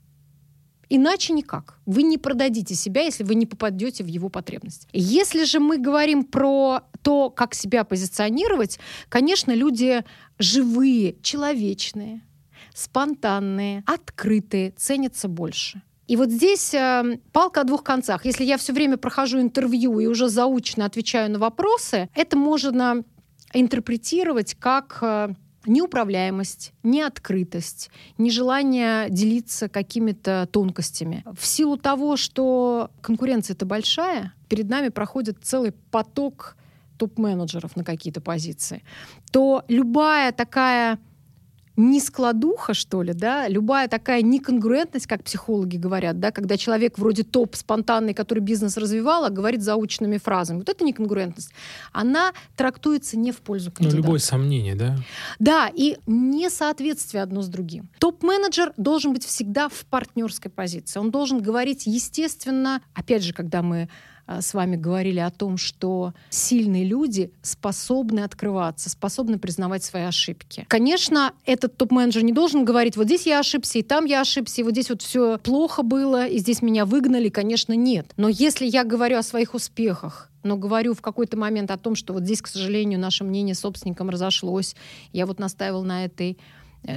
Иначе никак. Вы не продадите себя, если вы не попадете в его потребность. Если же мы говорим про то, как себя позиционировать, конечно, люди живые, человечные, спонтанные, открытые, ценятся больше. И вот здесь э, палка о двух концах. Если я все время прохожу интервью и уже заучно отвечаю на вопросы, это можно интерпретировать как э, неуправляемость, неоткрытость, нежелание делиться какими-то тонкостями. В силу того, что конкуренция-то большая, перед нами проходит целый поток топ-менеджеров на какие-то позиции, то любая такая нескладуха, что ли, да, любая такая неконгруентность, как психологи говорят, да, когда человек вроде топ спонтанный, который бизнес развивал, а говорит заученными фразами. Вот эта неконгруентность, она трактуется не в пользу ну, кандидата. Ну, любое сомнение, да? Да, и несоответствие одно с другим. Топ-менеджер должен быть всегда в партнерской позиции. Он должен говорить, естественно, опять же, когда мы с вами говорили о том, что сильные люди способны открываться, способны признавать свои ошибки. Конечно, этот топ-менеджер не должен говорить, вот здесь я ошибся, и там я ошибся, и вот здесь вот все плохо было, и здесь меня выгнали. Конечно, нет. Но если я говорю о своих успехах, но говорю в какой-то момент о том, что вот здесь, к сожалению, наше мнение с собственником разошлось, я вот настаивал на этой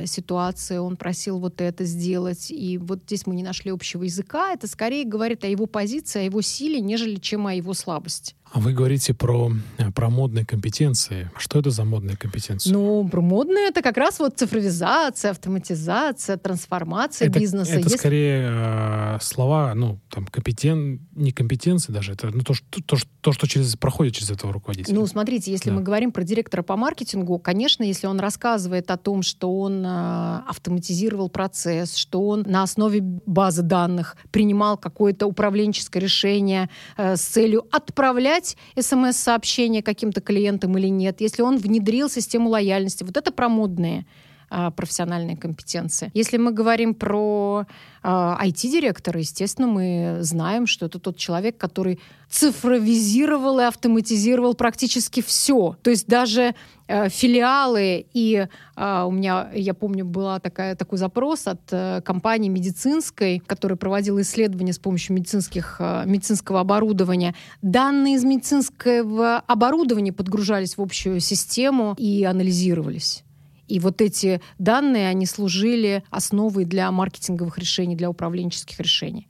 ситуации, он просил вот это сделать, и вот здесь мы не нашли общего языка, это скорее говорит о его позиции, о его силе, нежели чем о его слабости. А вы говорите про, э, про модные компетенции. Что это за модные компетенции? Ну, про модные это как раз вот цифровизация, автоматизация, трансформация это, бизнеса. Это Если... скорее э, слова, ну, там, компетен... не компетенции даже, это ну, то, что, то, что, то, что через, проходит через этого руководителя. Ну, смотрите, если да. мы говорим про директора по маркетингу, конечно, если он рассказывает о том, что он э, автоматизировал процесс, что он на основе базы данных принимал какое-то управленческое решение э, с целью отправлять отправлять смс-сообщение каким-то клиентам или нет, если он внедрил систему лояльности. Вот это про модные профессиональные компетенции. Если мы говорим про а, IT-директора, естественно, мы знаем, что это тот человек, который цифровизировал и автоматизировал практически все. То есть даже э, филиалы и э, у меня, я помню, была такая, такой запрос от э, компании медицинской, которая проводила исследования с помощью медицинских, э, медицинского оборудования. Данные из медицинского оборудования подгружались в общую систему и анализировались. И вот эти данные, они служили основой для маркетинговых решений, для управленческих решений.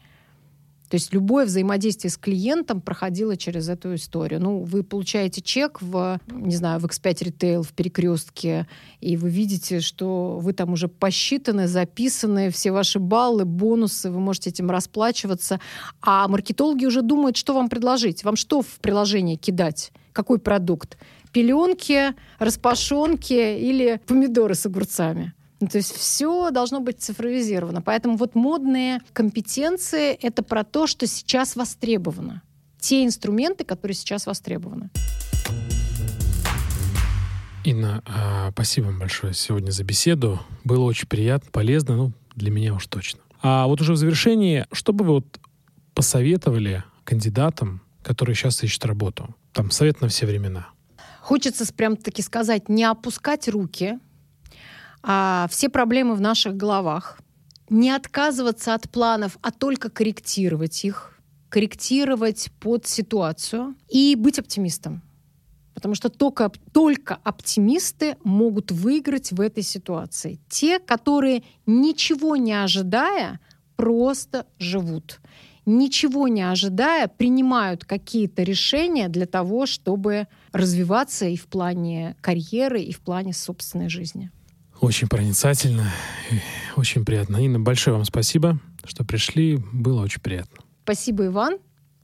То есть любое взаимодействие с клиентом проходило через эту историю. Ну, вы получаете чек в, не знаю, в X5 Retail, в перекрестке, и вы видите, что вы там уже посчитаны, записаны, все ваши баллы, бонусы, вы можете этим расплачиваться. А маркетологи уже думают, что вам предложить. Вам что в приложение кидать? Какой продукт? Пеленки, распашонки или помидоры с огурцами? Ну, то есть все должно быть цифровизировано. Поэтому вот модные компетенции — это про то, что сейчас востребовано. Те инструменты, которые сейчас востребованы. Инна, а, спасибо вам большое сегодня за беседу. Было очень приятно, полезно, ну, для меня уж точно. А вот уже в завершении, что бы вы вот посоветовали кандидатам, которые сейчас ищут работу? Там совет на все времена. Хочется прям таки сказать, не опускать руки, а, все проблемы в наших головах, не отказываться от планов, а только корректировать их, корректировать под ситуацию и быть оптимистом. Потому что только, только оптимисты могут выиграть в этой ситуации. Те, которые ничего не ожидая, просто живут. Ничего не ожидая, принимают какие-то решения для того, чтобы развиваться и в плане карьеры, и в плане собственной жизни. Очень проницательно, очень приятно. Инна, большое вам спасибо, что пришли. Было очень приятно. Спасибо, Иван.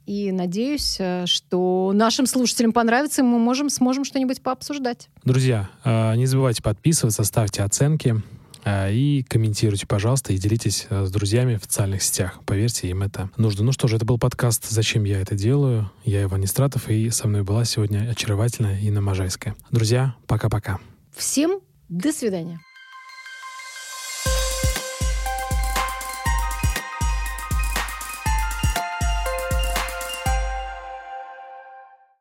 И надеюсь, э, что нашим слушателям понравится, и мы можем, сможем что-нибудь пообсуждать. Друзья, э, не забывайте подписываться, ставьте оценки и комментируйте, пожалуйста, и делитесь с друзьями в социальных сетях. Поверьте, им это нужно. Ну что же, это был подкаст «Зачем я это делаю?». Я Иван Истратов, и со мной была сегодня очаровательная Инна Можайская. Друзья, пока-пока. Всем до свидания.